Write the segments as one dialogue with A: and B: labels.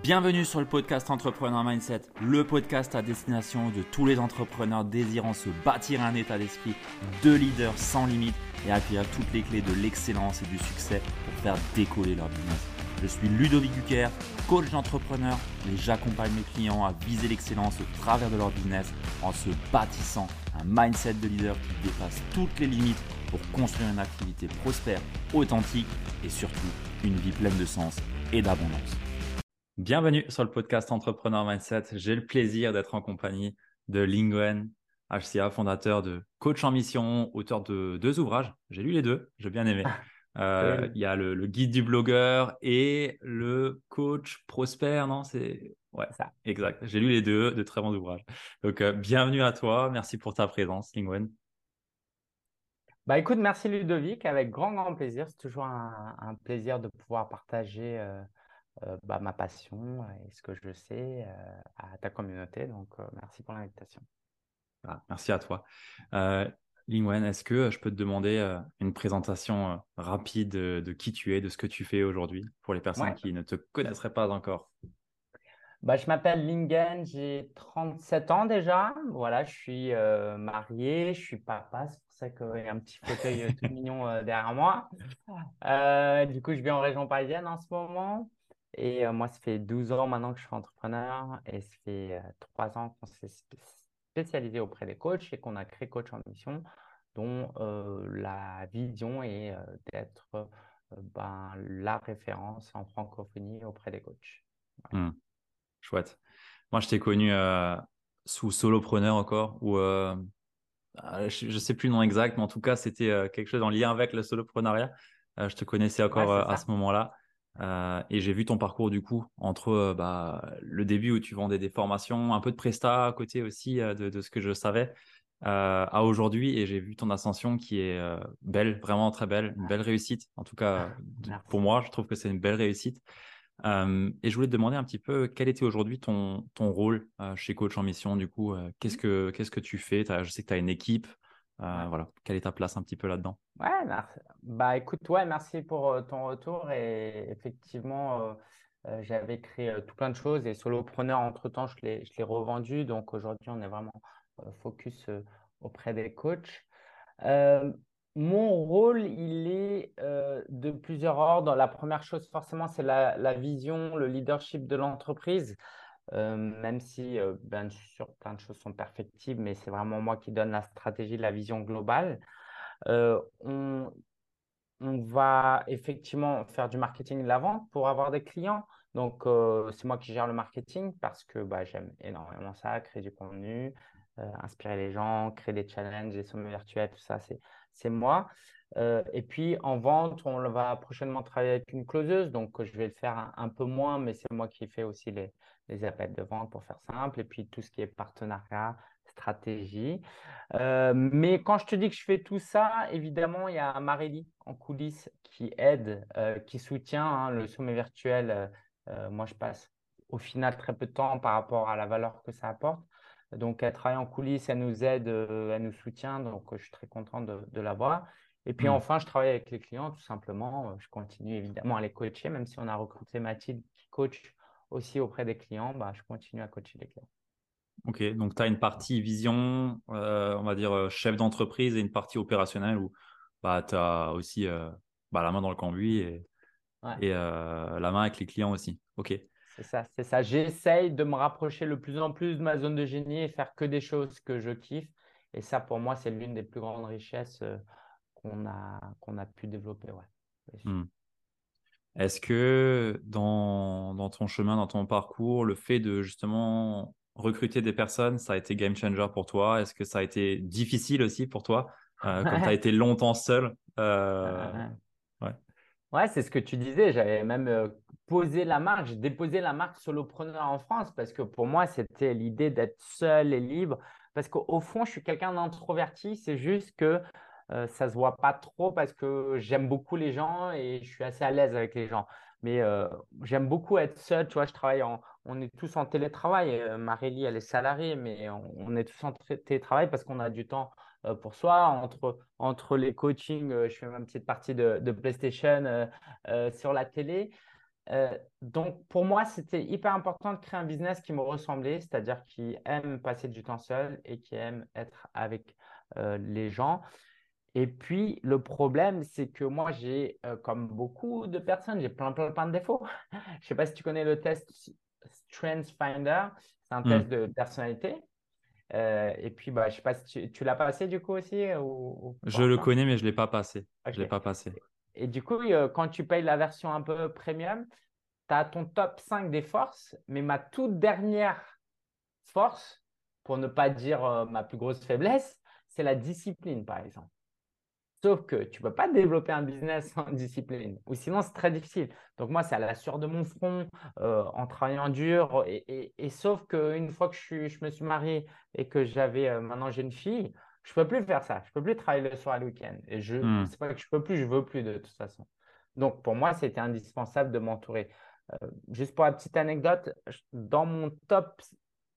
A: Bienvenue sur le podcast Entrepreneur Mindset, le podcast à destination de tous les entrepreneurs désirant se bâtir un état d'esprit de leader sans limite et acquérir toutes les clés de l'excellence et du succès pour faire décoller leur business. Je suis Ludovic Duquer, coach d'entrepreneur et j'accompagne mes clients à viser l'excellence au travers de leur business en se bâtissant un mindset de leader qui dépasse toutes les limites pour construire une activité prospère, authentique et surtout une vie pleine de sens et d'abondance. Bienvenue sur le podcast Entrepreneur Mindset. J'ai le plaisir d'être en compagnie de Lingwen HCA, fondateur de Coach en Mission, auteur de deux ouvrages. J'ai lu les deux, j'ai bien aimé. Euh, il y a le, guide du blogueur et le coach prospère, non C'est ouais, ça. Exact. J'ai lu les deux, de très bons ouvrages. Donc, euh, bienvenue à toi. Merci pour ta présence, Lingwen.
B: Bah écoute, merci Ludovic, avec grand grand plaisir. C'est toujours un, plaisir de pouvoir partager euh, euh, bah, ma passion et ce que je sais euh, à ta communauté. Donc, euh, merci pour l'invitation.
A: Ah, merci à toi. Euh, Lingwen, est-ce que je peux te demander une présentation rapide de, qui tu es, de ce que tu fais aujourd'hui pour les personnes qui ne te connaisseraient pas encore?
B: Bah, je m'appelle Lingen, j'ai 37 ans déjà. Voilà, je suis marié, je suis papa, c'est pour ça qu'il y a un petit fauteuil tout mignon derrière moi. du coup, je vis en région parisienne en ce moment. Et moi, ça fait 12 ans maintenant que je suis entrepreneur et ça fait 3 ans qu'on s'est spécialisé auprès des coachs et qu'on a créé Coach en Mission, dont la vision est d'être ben, la référence en francophonie auprès des coachs.
A: Mmh. Chouette. Moi, je t'ai connu sous solopreneur encore, ou ah, je ne sais plus le nom exact, mais en tout cas, c'était quelque chose en lien avec le soloprenariat. je te connaissais encore à ce moment-là. Euh, et j'ai vu ton parcours du coup entre euh, bah, le début où tu vendais des formations, un peu de presta à côté aussi euh, de, ce que je savais, à aujourd'hui. Et j'ai vu ton ascension qui est belle, vraiment très belle, une belle réussite. En tout cas, pour moi, je trouve que c'est une belle réussite. et je voulais te demander un petit peu quel était aujourd'hui ton, ton rôle chez Coach en Mission. Du coup, qu'est-ce que qu'est-ce que tu fais? Je sais que tu as une équipe. Voilà, quelle est ta place un petit peu là-dedans?
B: Ouais, merci. Bah écoute, ouais, merci pour euh, ton retour. Et effectivement, euh, euh, j'avais créé tout plein de choses et Solopreneur, entre-temps, je l'ai, revendu. Donc aujourd'hui, on est vraiment focus auprès des coachs. mon rôle, il est de plusieurs ordres. La première chose, forcément, c'est la, la vision, le leadership de l'entreprise. même si bien sûr plein de choses sont perfectibles, mais c'est vraiment moi qui donne la stratégie, la vision globale. On, on va effectivement faire du marketing de la vente pour avoir des clients. Donc, euh, c'est moi qui gère le marketing parce que bah, j'aime énormément ça, créer du contenu, euh, inspirer les gens, créer des challenges, des sommets virtuels, tout ça, c'est moi. Euh, et puis, en vente, on va prochainement travailler avec une closeuse. Donc, je vais le faire un, peu moins, mais c'est moi qui fais aussi les, les, appels de vente pour faire simple. Et puis, tout ce qui est partenariat, stratégie. Euh, mais quand je te dis que je fais tout ça, évidemment, il y a Marélie en coulisses qui aide, euh, qui soutient hein, le sommet virtuel. Moi, je passe au final très peu de temps par rapport à la valeur que ça apporte. Donc, elle travaille en coulisses, elle nous aide, elle nous soutient. Donc, je suis très content de, de l'avoir. Et puis, mmh. enfin, je travaille avec les clients, tout simplement. Je continue évidemment à les coacher, même si on a recruté Mathilde qui coach aussi auprès des clients, bah, je continue à coacher les clients.
A: Ok, donc tu as une partie vision, euh, on va dire euh, chef d'entreprise et une partie opérationnelle où bah, tu as aussi euh, bah, la main dans le cambouis et, et la main avec les clients aussi. Ok.
B: C'est ça, c'est ça. J'essaye de me rapprocher le plus en plus de ma zone de génie et faire que des choses que je kiffe. Et ça, pour moi, c'est l'une des plus grandes richesses qu'on a, qu'on a pu développer. Ouais.
A: Hmm. Est-ce que dans, dans, ton chemin, dans ton parcours, le fait de justement recruter des personnes, ça a été game changer pour toi? Est-ce que ça a été difficile aussi pour toi euh, quand tu as été longtemps seul euh,
B: Ouais, ouais c'est ce que tu disais. J'avais même euh, posé la marque, j'ai déposé la marque solopreneur en France parce que pour moi, c'était l'idée d'être seul et libre. Parce qu'au fond, je suis quelqu'un d'introverti. C'est juste que ça ça se voit pas trop parce que j'aime beaucoup les gens et je suis assez à l'aise avec les gens. Mais j'aime beaucoup être seul. Tu vois, je travaille on est tous en télétravail. Euh, Marélie, elle est salariée, mais on, est tous en télétravail parce qu'on a du temps euh, pour soi. Entre, entre les coachings, euh, je fais ma petite partie de, PlayStation sur la télé. Euh, donc, pour moi, c'était hyper important de créer un business qui me ressemblait, c'est-à-dire qui aime passer du temps seul et qui aime être avec euh, les gens. Et puis, le problème, c'est que moi, j'ai, euh, comme beaucoup de personnes, j'ai plein, plein, plein de défauts. Je ne sais pas si tu connais le test Strengths Finder. C'est un hmm. test de personnalité. et puis, bah, je ne sais pas si tu, l'as passé du coup aussi ou,
A: Je le connais, mais je ne l'ai pas passé. Je l'ai pas passé.
B: Et du coup, euh, quand tu payes la version un peu premium, tu as ton top 5 des forces, mais ma toute dernière force, pour ne pas dire euh, ma plus grosse faiblesse, c'est la discipline, par exemple. Sauf que tu ne peux pas développer un business sans discipline, ou sinon c'est très difficile. Donc moi, c'est à la sueur de mon front, euh, en travaillant dur. Et, et, sauf qu'une fois que je, je, me suis marié et que j'avais, maintenant j'ai une fille, je peux plus faire ça. Je peux plus travailler le soir et le week-end. Et je, ne hmm. c'est pas que je peux plus, je veux plus de toute façon. Donc pour moi, c'était indispensable de m'entourer. Euh, juste pour la petite anecdote, dans mon top,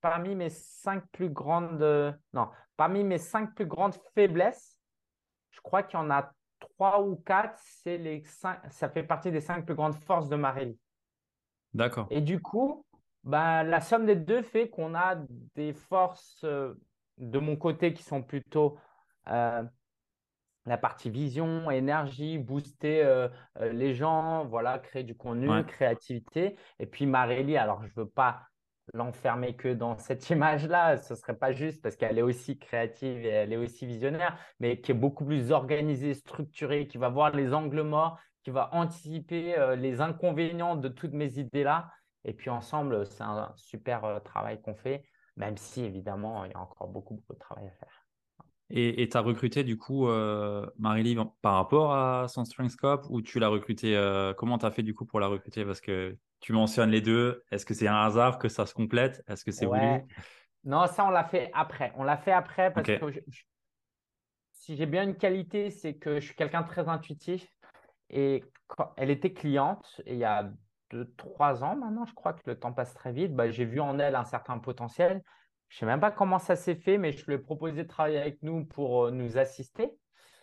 B: parmi mes cinq plus grandes, non, parmi mes cinq plus grandes faiblesses, crois qu'il y en a trois ou quatre. C'est les cinq, ça fait partie des cinq plus grandes forces de Marélie.
A: D'accord.
B: Et du coup, bah, la somme des deux fait qu'on a des forces euh, de mon côté qui sont plutôt euh, la partie vision, énergie, booster euh, les gens, voilà, créer du contenu, créativité. Et puis Marélie, alors je ne veux pas l'enfermer que dans cette image-là, ce ne serait pas juste parce qu'elle est aussi créative et elle est aussi visionnaire, mais qui est beaucoup plus organisée, structurée, qui va voir les angles morts, qui va anticiper les inconvénients de toutes mes idées-là. Et puis ensemble, c'est un super travail qu'on fait même si évidemment, il y a encore beaucoup, beaucoup de travail à faire.
A: Et tu as recruté du coup euh, marie par rapport à son Strength Scope ou tu l'as recruté euh, Comment tu as fait du coup pour la recruter? Parce que tu mentionnes les deux. Est-ce que c'est un hasard que ça se complète? Est-ce que c'est voulu?
B: Non, ça on l'a fait après. On l'a fait après parce que si j'ai bien une qualité, c'est que je suis quelqu'un de très intuitif. Et quand elle était cliente, et il y a de trois ans maintenant, je crois que le temps passe très vite, bah, j'ai vu en elle un certain potentiel. Je ne sais même pas comment ça s'est fait, mais je lui ai proposé de travailler avec nous pour euh, nous assister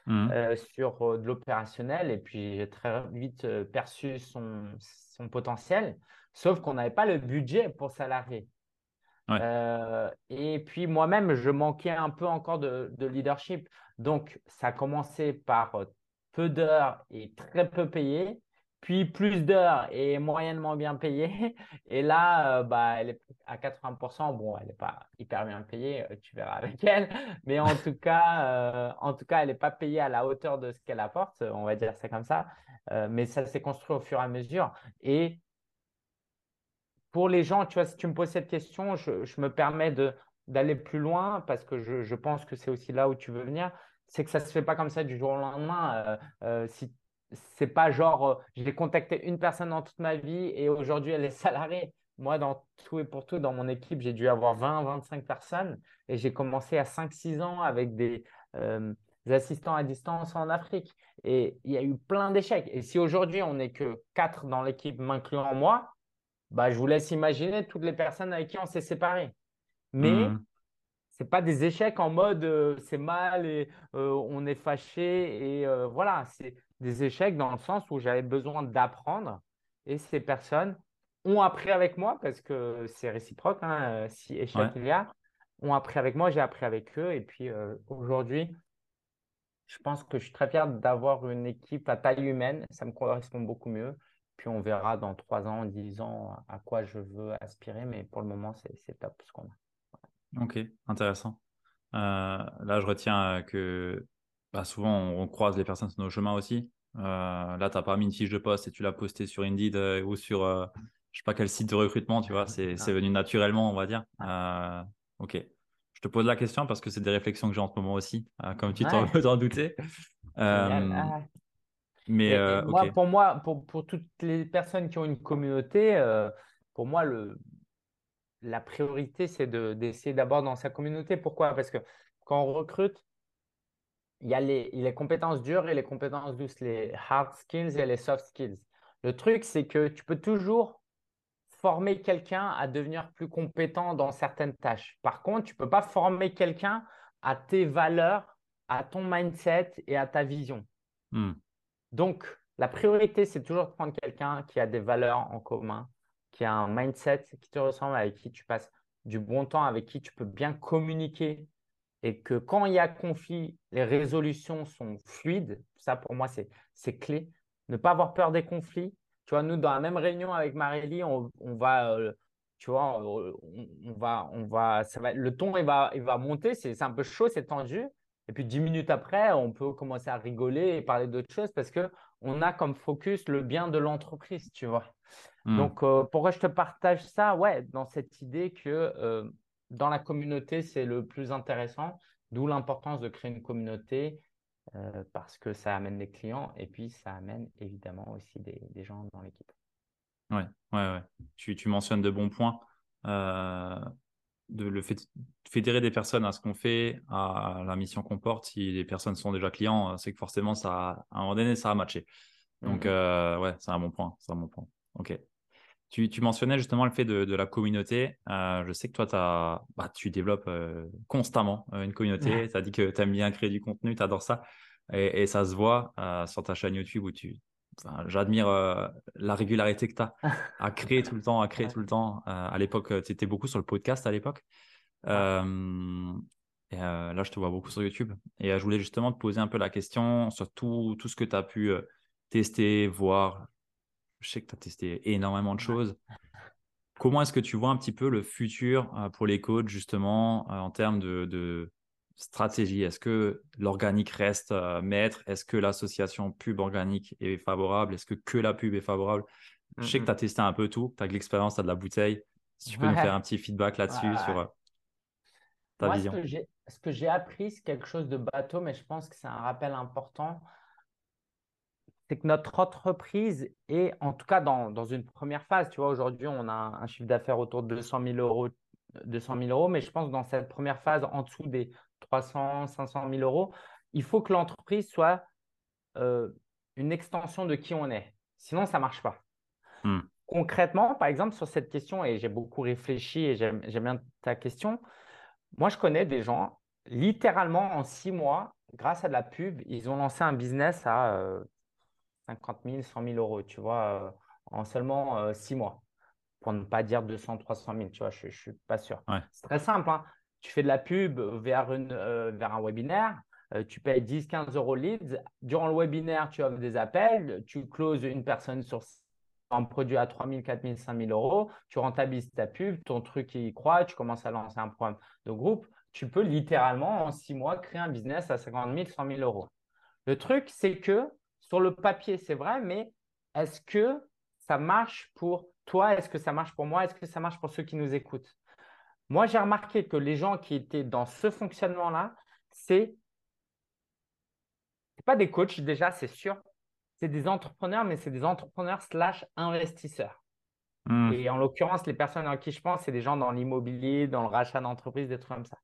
B: mmh. euh, sur euh, de l'opérationnel. Et puis, j'ai très vite perçu son, son, potentiel, sauf qu'on n'avait pas le budget pour salarier. et puis, moi-même, je manquais un peu encore de, de leadership. Donc, ça a commencé par peu d'heures et très peu payé puis plus d'heures et moyennement bien payée. Et là, euh, bah, elle est à 80%. Bon, elle n'est pas hyper bien payée, euh, tu verras avec elle. Mais en tout cas, euh, en tout cas elle n'est pas payée à la hauteur de ce qu'elle apporte, on va dire c'est comme ça. mais ça s'est construit au fur et à mesure. Et pour les gens, tu vois, si tu me poses cette question, je, me permets d'aller plus loin parce que je, je pense que c'est aussi là où tu veux venir. C'est que ça ne se fait pas comme ça du jour au lendemain. si c'est pas genre, euh, j'ai contacté une personne dans toute ma vie et aujourd'hui elle est salariée. Moi, dans tout et pour tout, dans mon équipe, j'ai dû avoir 20, 25 personnes et j'ai commencé à 5-6 ans avec des, euh, assistants à distance en Afrique. Et il y a eu plein d'échecs. Et si aujourd'hui on n'est que 4 dans l'équipe, m'incluant moi, bah, je vous laisse imaginer toutes les personnes avec qui on s'est séparés. Mais mmh. ce n'est pas des échecs en mode euh, c'est mal et on est fâché. Et voilà, c'est des échecs dans le sens où j'avais besoin d'apprendre et ces personnes ont appris avec moi parce que c'est réciproque, hein, euh, si échec il y a, ont appris avec moi, j'ai appris avec eux et puis euh, aujourd'hui, je pense que je suis très fier d'avoir une équipe à taille humaine, ça me correspond beaucoup mieux. Puis on verra dans trois ans, dix ans à quoi je veux aspirer, mais pour le moment, c'est top ce qu'on a.
A: Ok, intéressant. Euh, là, je retiens que bah, souvent on, croise les personnes sur nos chemins aussi. Euh, là, tu n'as pas mis une fiche de poste et tu l'as posté sur Indeed euh, ou sur euh, je sais pas quel site de recrutement, tu vois, c'est venu naturellement, on va dire. ok. Je te pose la question parce que c'est des réflexions que j'ai en ce moment aussi, comme tu t'en ouais. douter.
B: mais moi, pour moi, pour, pour, toutes les personnes qui ont une communauté, pour moi, le, la priorité, c'est d'essayer d'abord dans sa communauté. Pourquoi? Parce que quand on recrute, il y a les, compétences dures et les compétences douces, les hard skills et les soft skills. Le truc, c'est que tu peux toujours former quelqu'un à devenir plus compétent dans certaines tâches. Par contre, tu ne peux pas former quelqu'un à tes valeurs, à ton mindset et à ta vision. Hmm. Donc, la priorité, c'est toujours de prendre quelqu'un qui a des valeurs en commun, qui a un mindset qui te ressemble, avec qui tu passes du bon temps, avec qui tu peux bien communiquer et que quand il y a conflit, les résolutions sont fluides. Ça, pour moi, c'est clé. Ne pas avoir peur des conflits. Tu vois, nous, dans la même réunion avec Marélie, on, va, euh, tu vois, on, va, on va, ça va, le ton, il va, il va monter. C'est un peu chaud, c'est tendu. Et puis, dix minutes après, on peut commencer à rigoler et parler d'autres choses parce qu'on a comme focus le bien de l'entreprise, tu vois. Hmm. Donc, euh, pourquoi je te partage ça? Ouais, dans cette idée que euh, dans la communauté, c'est le plus intéressant, d'où l'importance de créer une communauté euh, parce que ça amène des clients et puis ça amène évidemment aussi des, gens dans l'équipe.
A: Ouais, ouais, ouais. Tu, tu, mentionnes de bons points. de le fait de fédérer des personnes à ce qu'on fait, à la mission qu'on porte, si les personnes sont déjà clients, c'est que forcément, ça, à un moment donné, ça a matché. Donc, mmh ouais, c'est un bon point. C'est un bon point. Ok. Tu, mentionnais justement le fait de, la communauté. Euh, je sais que toi, as, bah, tu développes euh, constamment euh, une communauté. Tu as dit que tu aimes bien créer du contenu, tu adores ça. Et, ça se voit sur ta chaîne YouTube où tu. J'admire la régularité que tu as à créer tout le temps, à créer tout le temps. à l'époque, tu étais beaucoup sur le podcast à l'époque. et là, je te vois beaucoup sur YouTube. Et je voulais justement te poser un peu la question sur tout, tout ce que tu as pu tester, voir, je sais que tu as testé énormément de choses. Comment est-ce que tu vois un petit peu le futur euh, pour les coachs, justement, euh, en termes de, stratégie? Est-ce que l'organique reste euh, maître? Est-ce que l'association pub organique est favorable? Est-ce que que la pub est favorable? Je sais que tu as testé un peu tout. Tu as de l'expérience, tu as de la bouteille. Si tu peux nous faire un petit feedback là-dessus sur ta vision.
B: Ce que j'ai appris, c'est quelque chose de bateau, mais je pense que c'est un rappel important c'est que notre entreprise est, en tout cas dans, dans une première phase, tu vois, aujourd'hui, on a un, chiffre d'affaires autour de 200 000 euros, 200 000 euros, mais je pense que dans cette première phase, en dessous des 300, 500 000 euros, il faut que l'entreprise soit euh, une extension de qui on est. Sinon, ça ne marche pas. Hmm. Concrètement, par exemple, sur cette question, et j'ai beaucoup réfléchi et j'aime bien ta question, moi, je connais des gens, littéralement en six mois, grâce à de la pub, ils ont lancé un business à euh, 50 000, 100 000 euros, tu vois, euh, en seulement euh, six mois. Pour ne pas dire 200, 300 000, tu vois, je ne suis pas sûr. C'est très simple. Hein. Tu fais de la pub vers, une, euh, vers un webinaire, tu payes 10, 15 euros leads. Durant le webinaire, tu offres des appels, tu closes une personne sur un produit à 3 000, 4 000, 5 000 euros, tu rentabilises ta pub, ton truc y croit, tu commences à lancer un programme de groupe. Tu peux littéralement, en six mois, créer un business à 50 000, 100 000 euros. Le truc, c'est que sur le papier, c'est vrai, mais est-ce que ça marche pour toi? Est-ce que ça marche pour moi? Est-ce que ça marche pour ceux qui nous écoutent? Moi, j'ai remarqué que les gens qui étaient dans ce fonctionnement-là, c'est pas des coachs déjà, c'est sûr. C'est des entrepreneurs, mais c'est des entrepreneurs slash investisseurs. Hmm. Et en l'occurrence, les personnes à qui je pense, c'est des gens dans l'immobilier, dans le rachat d'entreprise, des trucs comme ça.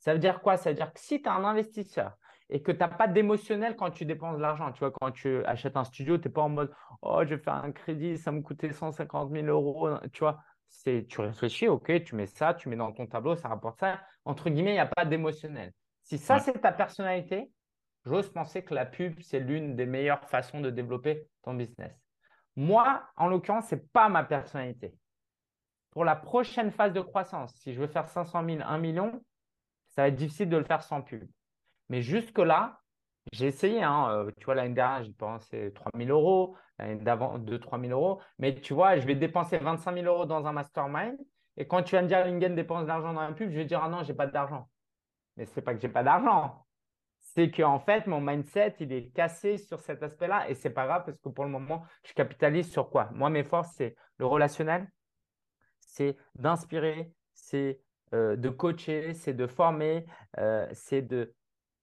B: Ça veut dire quoi? Ça veut dire que si tu es un investisseur et que tu n'as pas d'émotionnel quand tu dépenses de l'argent. Tu vois, quand tu achètes un studio, tu n'es pas en mode Oh, je vais faire un crédit, ça me coûtait 150 000 euros. Tu vois, c'est, tu réfléchis, ok, tu mets ça, tu mets dans ton tableau, ça rapporte ça. Entre guillemets, il n'y a pas d'émotionnel. Si ça, c'est ta personnalité, j'ose penser que la pub, c'est l'une des meilleures façons de développer ton business. Moi, en l'occurrence, ce n'est pas ma personnalité. Pour la prochaine phase de croissance, si je veux faire 500 000, 1 million, ça va être difficile de le faire sans pub. Mais jusque-là, j'ai essayé. Hein, euh, tu vois, l'année dernière, j'ai dépensé 3 000 euros, l'année d'avant, 2-3 000 euros. Mais tu vois, je vais dépenser 25 000 euros dans un mastermind. Et quand tu vas me dire, Lingen dépense de l'argent dans un pub, je vais dire, ah non, j'ai pas d'argent. Mais ce n'est pas que j'ai pas d'argent. C'est qu'en fait, mon mindset, il est cassé sur cet aspect-là. Et ce n'est pas grave parce que pour le moment, je capitalise sur quoi? Moi, mes forces, c'est le relationnel, c'est d'inspirer, c'est euh, de coacher, c'est de former, euh, c'est de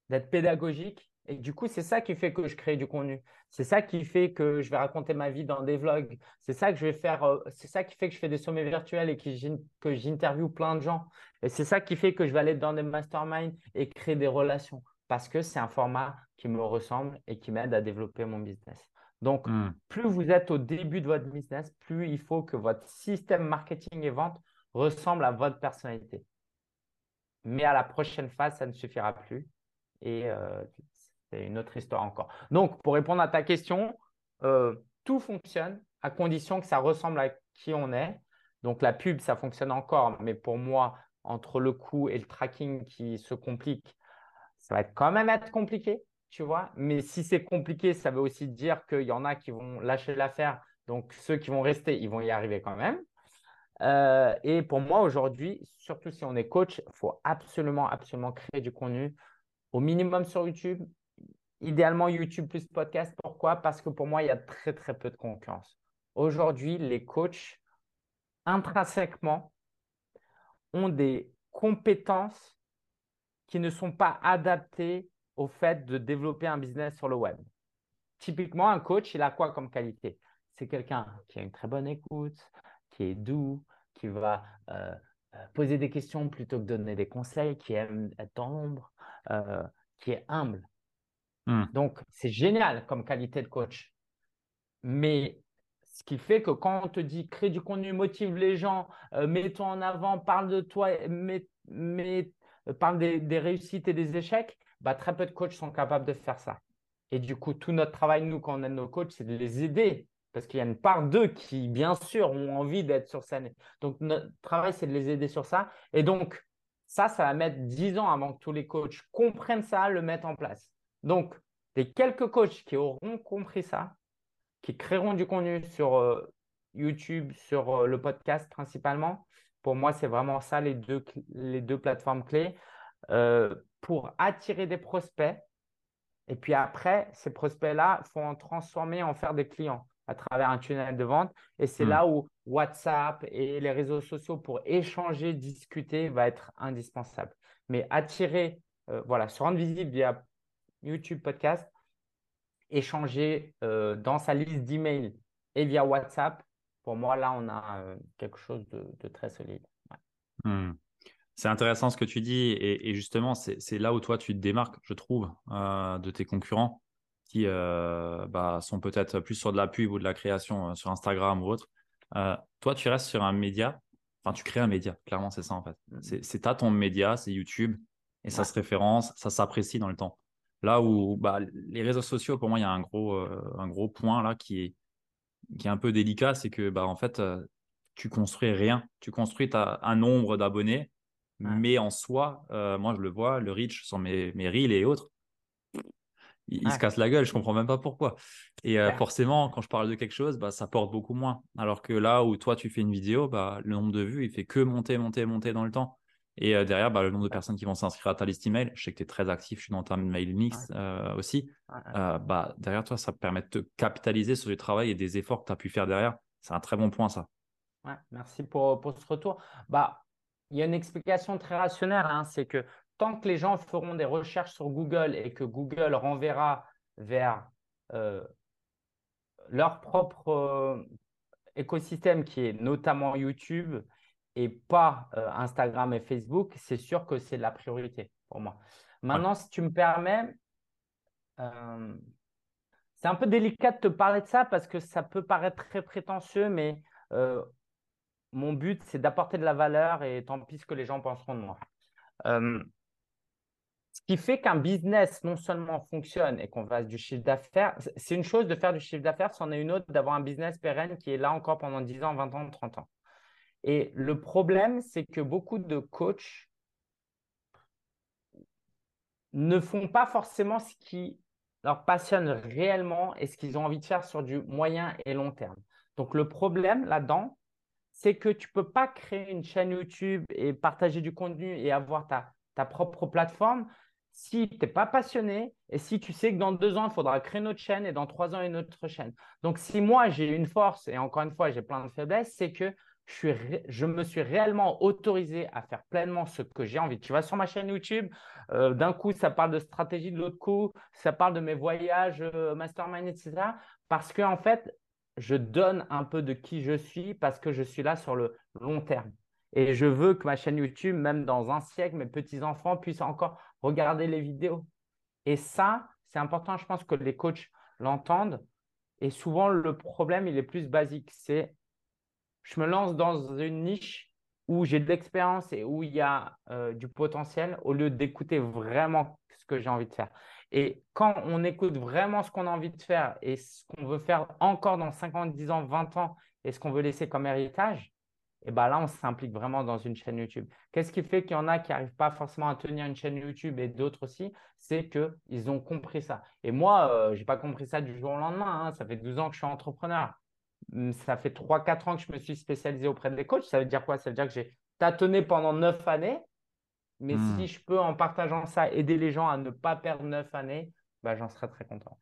B: d'être pédagogique. Et du coup, c'est ça qui fait que je crée du contenu. C'est ça qui fait que je vais raconter ma vie dans des vlogs. C'est ça que je vais faire. Euh, c'est ça qui fait que je fais des sommets virtuels et que j'interviewe plein de gens. Et c'est ça qui fait que je vais aller dans des masterminds et créer des relations parce que c'est un format qui me ressemble et qui m'aide à développer mon business. Donc, hmm. plus vous êtes au début de votre business, plus il faut que votre système marketing et vente ressemble à votre personnalité. Mais à la prochaine phase, ça ne suffira plus et euh, c'est une autre histoire encore. Donc, pour répondre à ta question, euh, tout fonctionne à condition que ça ressemble à qui on est. Donc la pub, ça fonctionne encore, mais pour moi, entre le coût et le tracking qui se complique, ça va quand même être compliqué, tu vois. Mais si c'est compliqué, ça veut aussi dire qu'il y en a qui vont lâcher l'affaire. Donc ceux qui vont rester, ils vont y arriver quand même. Euh, et pour moi, aujourd'hui, surtout si on est coach, il faut absolument, absolument créer du contenu au minimum sur YouTube. Idéalement, YouTube plus podcast. Pourquoi? Parce que pour moi, il y a très, très peu de concurrence. Aujourd'hui, les coachs, intrinsèquement, ont des compétences qui ne sont pas adaptées au fait de développer un business sur le web. Typiquement, un coach, il a quoi comme qualité? C'est quelqu'un qui a une très bonne écoute, qui est doux, qui va euh, poser des questions plutôt que donner des conseils, qui aime être dans l'ombre, euh, qui est humble. Hmm. Donc, c'est génial comme qualité de coach. Mais ce qui fait que quand on te dit crée du contenu, motive les gens, mets-toi en avant, parle de toi, parle des, réussites et des échecs, bah, très peu de coachs sont capables de faire ça. Et du coup, tout notre travail, nous, quand on aide nos coachs, c'est de les aider parce qu'il y a une part d'eux qui, bien sûr, ont envie d'être sur scène. Donc, notre travail, c'est de les aider sur ça. Et donc, ça, ça va mettre 10 ans avant que tous les coachs comprennent ça, le mettent en place. Donc, les quelques coachs qui auront compris ça, qui créeront du contenu sur euh, YouTube, sur euh, le podcast principalement, pour moi, c'est vraiment ça les deux, les deux plateformes clés euh, pour attirer des prospects. Et puis après, ces prospects-là, il faut en transformer, en faire des clients à travers un tunnel de vente. Et c'est hmm. là où WhatsApp et les réseaux sociaux pour échanger, discuter va être indispensable. Mais attirer, euh, voilà, se rendre visible via YouTube Podcast, échanger euh, dans sa liste d'emails et via WhatsApp, pour moi, là, on a euh, quelque chose de, très solide.
A: Hmm. C'est intéressant ce que tu dis et, et justement, c'est là où toi, tu te démarques, je trouve, de tes concurrents qui euh, bah, sont peut-être plus sur de la pub ou de la création euh, sur Instagram ou autre. Euh, toi, tu restes sur un média, enfin, tu crées un média, clairement, c'est ça en fait. Mmh. C'est à ton média, c'est YouTube, et ça se référence, ça s'apprécie dans le temps. Là où bah, les réseaux sociaux, pour moi, il y a un gros, un gros point là qui est, qui est un peu délicat, c'est que bah, en fait, tu construis rien. Tu construis un nombre d'abonnés, mais en soi, moi je le vois, le reach sur mes, mes reels et autres, il, se casse la gueule, je comprends même pas pourquoi. Et euh, forcément, quand je parle de quelque chose, bah, ça porte beaucoup moins. Alors que là où toi, tu fais une vidéo, bah, le nombre de vues, il fait que monter, monter, monter dans le temps. Et euh, derrière, bah, le nombre de personnes qui vont s'inscrire à ta liste email, je sais que tu es très actif, je suis dans ta mail mix euh, aussi. bah, derrière toi, ça permet de te capitaliser sur du travail et des efforts que tu as pu faire derrière. C'est un très bon point, ça.
B: merci pour, pour, ce retour. Bah, il y a une explication très rationnelle, hein, c'est que tant que les gens feront des recherches sur Google et que Google renverra vers euh, leur propre euh, écosystème qui est notamment YouTube et pas euh, Instagram et Facebook, c'est sûr que c'est la priorité pour moi. Maintenant, si tu me permets, c'est un peu délicat de te parler de ça parce que ça peut paraître très prétentieux, mais mon but, c'est d'apporter de la valeur et tant pis ce que les gens penseront de moi. Ce qui fait qu'un business non seulement fonctionne et qu'on fasse du chiffre d'affaires, c'est une chose de faire du chiffre d'affaires, c'en est une autre d'avoir un business pérenne qui est là encore pendant 10 ans, 20 ans, 30 ans. Et le problème, c'est que beaucoup de coachs ne font pas forcément ce qui leur passionne réellement et ce qu'ils ont envie de faire sur du moyen et long terme. Donc le problème là-dedans, c'est que tu ne peux pas créer une chaîne YouTube et partager du contenu et avoir ta, ta propre plateforme si tu n'es pas passionné et si tu sais que dans deux ans, il faudra créer une autre chaîne et dans trois ans, une autre chaîne. Donc, si moi, j'ai une force et encore une fois, j'ai plein de faiblesses, c'est que je, me suis réellement autorisé à faire pleinement ce que j'ai envie. Tu vas sur ma chaîne YouTube, euh, d'un coup, ça parle de stratégie, de l'autre coup, ça parle de mes voyages, euh, mastermind, etc. Parce que, en fait, je donne un peu de qui je suis parce que je suis là sur le long terme. Et je veux que ma chaîne YouTube, même dans un siècle, mes petits-enfants puissent encore regarder les vidéos. Et ça, c'est important, je pense que les coachs l'entendent. Et souvent, le problème, il est plus basique. C'est je me lance dans une niche où j'ai de l'expérience et où il y a euh, du potentiel au lieu d'écouter vraiment ce que j'ai envie de faire. Et quand on écoute vraiment ce qu'on a envie de faire et ce qu'on veut faire encore dans 50, 10 ans, 20 ans et ce qu'on veut laisser comme héritage, et ben là, on s'implique vraiment dans une chaîne YouTube. Qu'est-ce qui fait qu'il y en a qui n'arrivent pas forcément à tenir une chaîne YouTube et d'autres aussi? C'est qu'ils ont compris ça. Et moi, euh, je n'ai pas compris ça du jour au lendemain. Hein. Ça fait 12 ans que je suis entrepreneur. Hum, ça fait 3-4 ans que je me suis spécialisé auprès des coachs. Ça veut dire quoi? Ça veut dire que j'ai tâtonné pendant 9 années. Mais si hmm. je peux, en partageant ça, aider les gens à ne pas perdre 9 années, bah, j'en serais très content.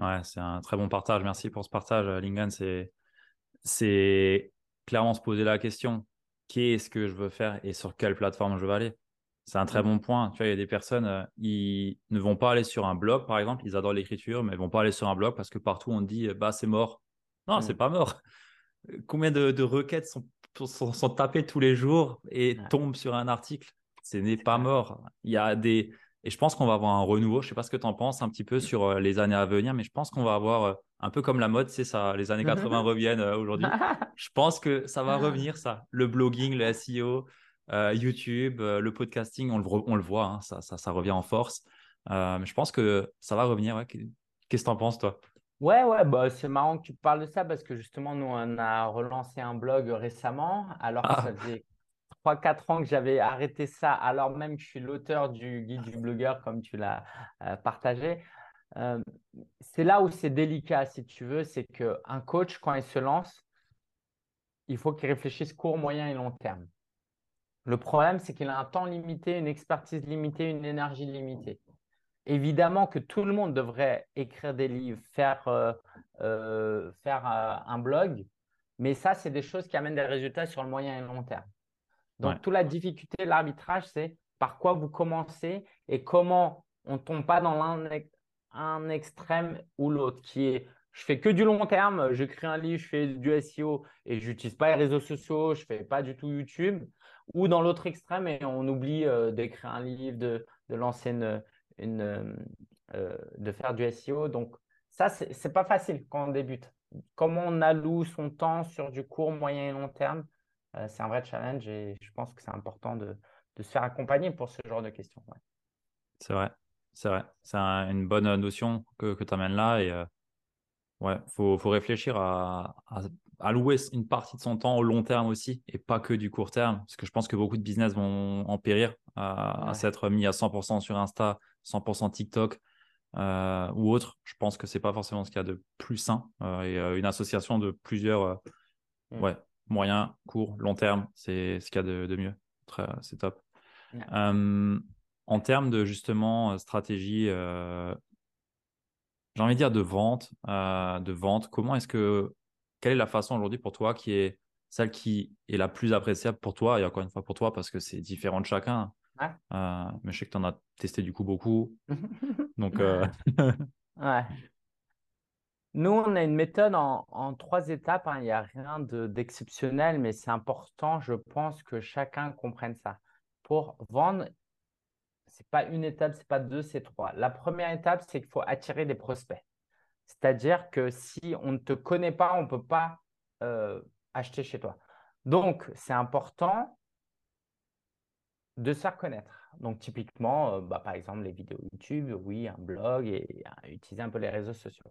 A: Ouais, c'est un très bon partage. Merci pour ce partage, Lingan. C'est clairement se poser la question qu'est-ce que je veux faire et sur quelle plateforme je veux aller? C'est un très mm. bon point. Tu vois, il y a des personnes, euh, ils ne vont pas aller sur un blog, par exemple, ils adorent l'écriture, mais ils vont pas aller sur un blog parce que partout on dit, bah c'est mort. Non, c'est mm. pas mort. Combien de, requêtes sont, sont, tapées tous les jours et tombent sur un article? Ce n'est pas mort. Il y a des, et je pense qu'on va avoir un renouveau. Je ne sais pas ce que tu en penses un petit peu sur euh, les années à venir, mais je pense qu'on va avoir euh, un peu comme la mode, c'est ça, les années 80 reviennent euh, aujourd'hui. Je pense que ça va revenir, ça. Le blogging, le SEO, YouTube, le podcasting, on le, on le voit, hein, ça, ça, revient en force. mais je pense que ça va revenir. Qu'est-ce que tu en penses, toi?
B: Ouais, ouais, bah, c'est marrant que tu parles de ça parce que justement, nous, on a relancé un blog récemment, alors que ah. ça faisait 3-4 ans que j'avais arrêté ça, alors même que je suis l'auteur du guide du blogueur, comme tu l'as euh, partagé. Euh, c'est là où c'est délicat, si tu veux, c'est qu'un coach, quand il se lance, il faut qu'il réfléchisse court, moyen et long terme. Le problème, c'est qu'il a un temps limité, une expertise limitée, une énergie limitée. Évidemment que tout le monde devrait écrire des livres, faire, euh, faire un blog, mais ça, c'est des choses qui amènent des résultats sur le moyen et long terme. Donc, toute la difficulté de l'arbitrage, c'est par quoi vous commencez et comment on ne tombe pas dans l'un un extrême ou l'autre, qui est je fais que du long terme, je crée un livre, je fais du SEO et je n'utilise pas les réseaux sociaux, je ne fais pas du tout YouTube, ou dans l'autre extrême et on oublie euh, d'écrire un livre, de, de lancer une, une euh, de faire du SEO. Donc ça, ce n'est pas facile quand on débute. Comment on alloue son temps sur du court, moyen et long terme, c'est un vrai challenge et je pense que c'est important de, se faire accompagner pour ce genre de questions.
A: C'est vrai, c'est vrai. C'est une bonne notion que, que tu amènes là et euh, ouais, faut, faut réfléchir à, à, louer une partie de son temps au long terme aussi et pas que du court terme parce que je pense que beaucoup de business vont en périr à, s'être mis à 100% sur Insta, 100% TikTok. Euh, ou autre, je pense que c'est pas forcément ce qu'il y a de plus sain et une association de plusieurs mm. ouais, moyen, court, long terme, c'est ce qu'il y a de, mieux. C'est top. en termes de justement euh, stratégie, euh, j'ai envie de dire de vente, euh, de vente, comment est-ce que, quelle est la façon aujourd'hui pour toi qui est celle qui est la plus appréciable pour toi, et encore une fois pour toi parce que c'est différent de chacun. mais je sais que tu en as testé du coup beaucoup. Donc,
B: ouais. Nous, on a une méthode en, trois étapes. Hein. Il n'y a rien d'exceptionnel, mais c'est important, je pense, que chacun comprenne ça. Pour vendre, ce n'est pas une étape, ce n'est pas deux, c'est trois. La première étape, c'est qu'il faut attirer des prospects. C'est-à-dire que si on ne te connaît pas, on ne peut pas euh, acheter chez toi. Donc, c'est important de se faire connaître. Donc, typiquement, euh, bah, par exemple, les vidéos YouTube, oui, un blog et utiliser un peu les réseaux sociaux.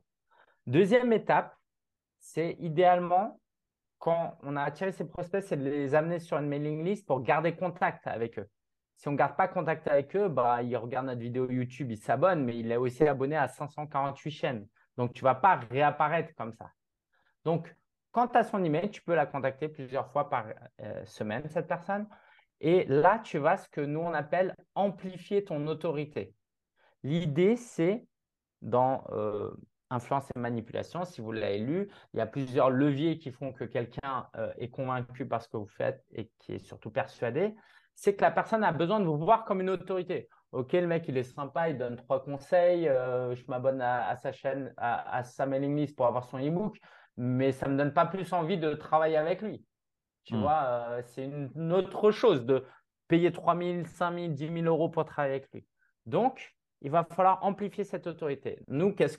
B: Deuxième étape, c'est idéalement, quand on a attiré ces prospects, c'est de les amener sur une mailing list pour garder contact avec eux. Si on ne garde pas contact avec eux, bah, ils regardent notre vidéo YouTube, ils s'abonnent, mais il est aussi abonné à 548 chaînes. Donc, tu ne vas pas réapparaître comme ça. Donc, quand tu as son email, tu peux la contacter plusieurs fois par euh, semaine, cette personne. Et là, tu vas ce que nous, on appelle amplifier ton autorité. L'idée, c'est dans euh, influence et manipulation, si vous l'avez lu, il y a plusieurs leviers qui font que quelqu'un euh, est convaincu par ce que vous faites et qui est surtout persuadé. C'est que la personne a besoin de vous voir comme une autorité. Ok, le mec, il est sympa, il donne trois conseils, euh, je m'abonne à, sa chaîne, à, sa mailing list pour avoir son e-book, mais ça ne me donne pas plus envie de travailler avec lui. Tu hmm. vois, euh, c'est une, autre chose de payer 3 000, 5 000, 10 000 euros pour travailler avec lui. Donc, il va falloir amplifier cette autorité. Nous, qu'est-ce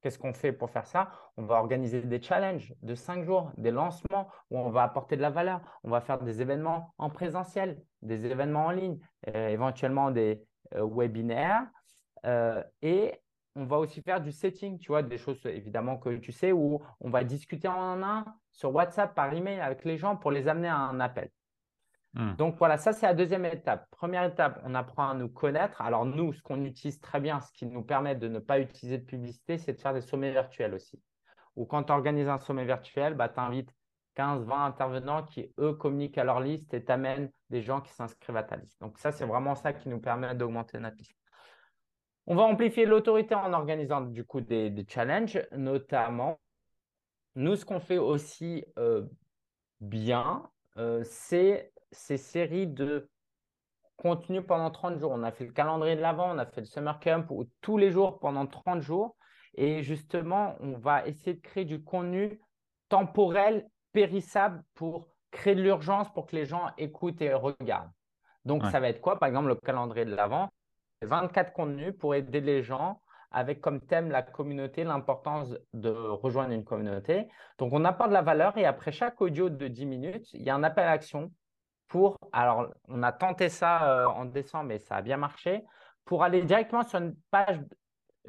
B: Qu'est-ce qu'on fait pour faire ça? On va organiser des challenges de cinq jours, des lancements où on va apporter de la valeur. On va faire des événements en présentiel, des événements en ligne, euh, éventuellement des euh, webinaires. et on va aussi faire du setting, tu vois, des choses évidemment que tu sais, où on va discuter en un sur WhatsApp, par email avec les gens pour les amener à un appel. Hmm. Donc voilà, ça c'est la deuxième étape. Première étape, on apprend à nous connaître. Alors nous, ce qu'on utilise très bien, ce qui nous permet de ne pas utiliser de publicité, c'est de faire des sommets virtuels aussi. Ou quand tu organises un sommet virtuel, bah, tu invites 15, 20 intervenants qui, eux, communiquent à leur liste et t'amènent des gens qui s'inscrivent à ta liste. Donc ça, c'est vraiment ça qui nous permet d'augmenter notre liste. On va amplifier l'autorité en organisant du coup des, challenges, notamment. Nous, ce qu'on fait aussi euh, bien, euh, c'est ces séries de contenu pendant 30 jours. On a fait le calendrier de l'avant, on a fait le summer camp où tous les jours pendant 30 jours. Et justement, on va essayer de créer du contenu temporel, périssable pour créer de l'urgence pour que les gens écoutent et regardent. Donc, ça va être quoi? Par exemple, le calendrier de l'avant, 24 contenus pour aider les gens avec comme thème la communauté, l'importance de rejoindre une communauté. Donc, on apporte de la valeur et après chaque audio de 10 minutes, il y a un appel à action pour, alors on a tenté ça euh, en décembre et ça a bien marché, pour aller directement sur une page,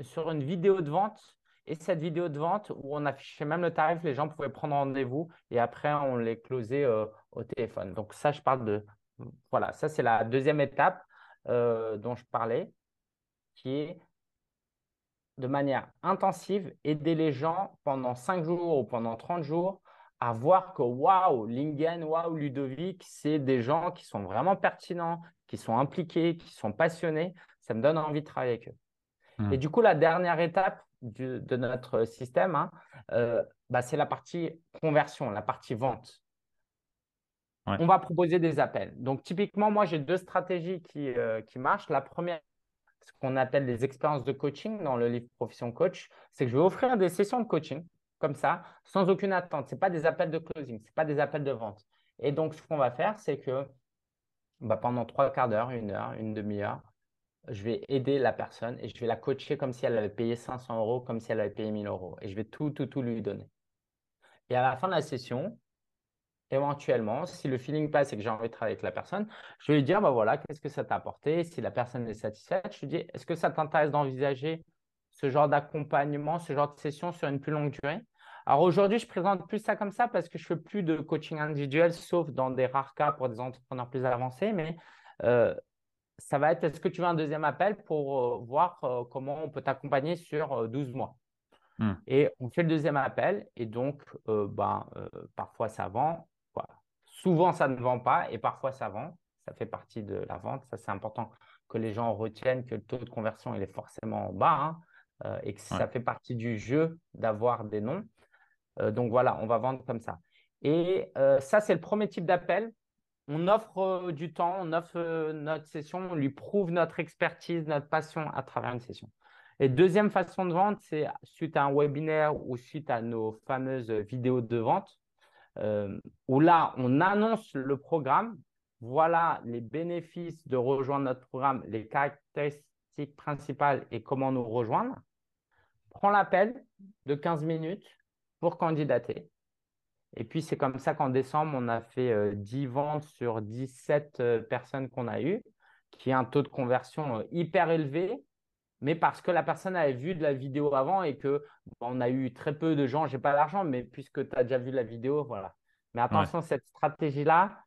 B: sur une vidéo de vente et cette vidéo de vente où on affichait même le tarif, les gens pouvaient prendre rendez-vous et après on les closait euh, au téléphone. Donc ça, je parle de, voilà, ça c'est la deuxième étape. Euh, dont je parlais, qui est de manière intensive, aider les gens pendant 5 jours ou pendant 30 jours à voir que waouh, Lingen, waouh, Ludovic, c'est des gens qui sont vraiment pertinents, qui sont impliqués, qui sont passionnés. Ça me donne envie de travailler avec eux. Hmm. Et du coup, la dernière étape de notre système, hein, euh, bah, c'est la partie conversion, la partie vente on va proposer des appels. Donc, typiquement, moi, j'ai deux stratégies qui, euh, qui marchent. La première, ce qu'on appelle des expériences de coaching dans le livre Profession Coach, c'est que je vais offrir des sessions de coaching comme ça, sans aucune attente. Ce pas des appels de closing, ce pas des appels de vente. Et donc, ce qu'on va faire, c'est que bah, pendant trois quarts d'heure, une heure, une demi-heure, je vais aider la personne et je vais la coacher comme si elle avait payé 500 euros, comme si elle avait payé 1000 euros. Et je vais tout, tout, tout lui donner. Et à la fin de la session, éventuellement, si le feeling passe et que j'ai envie de travailler avec la personne, je vais lui dire, bah voilà, qu'est-ce que ça t'a apporté? Si la personne est satisfaite, je lui dis, est-ce que ça t'intéresse d'envisager ce genre d'accompagnement, ce genre de session sur une plus longue durée Alors aujourd'hui, je présente plus ça comme ça parce que je fais plus de coaching individuel, sauf dans des rares cas pour des entrepreneurs plus avancés, mais euh, ça va être, est-ce que tu veux un deuxième appel pour euh, voir euh, comment on peut t'accompagner sur 12 mois? Hmm. Et on fait le deuxième appel et donc, ben, parfois ça vend, Souvent, ça ne vend pas et parfois, ça vend. Ça fait partie de la vente. Ça, c'est important que les gens retiennent que le taux de conversion, il est forcément bas hein, euh, et que ça fait partie du jeu d'avoir des noms. Euh, donc voilà, on va vendre comme ça. Et euh, ça, c'est le premier type d'appel. On offre du temps, on offre notre session, on lui prouve notre expertise, notre passion à travers une session. Et deuxième façon de vendre, c'est suite à un webinaire ou suite à nos fameuses vidéos de vente. Euh, où là, on annonce le programme. Voilà les bénéfices de rejoindre notre programme, les caractéristiques principales et comment nous rejoindre. Prends l'appel de 15 minutes pour candidater. Et puis, c'est comme ça qu'en décembre, on a fait 10 euh, ventes sur 17 euh, personnes qu'on a eues, qui est un taux de conversion hyper élevé mais parce que la personne avait vu de la vidéo avant et que on a eu très peu de gens, j'ai pas d'argent, mais puisque tu as déjà vu la vidéo, voilà. Mais attention, cette stratégie-là,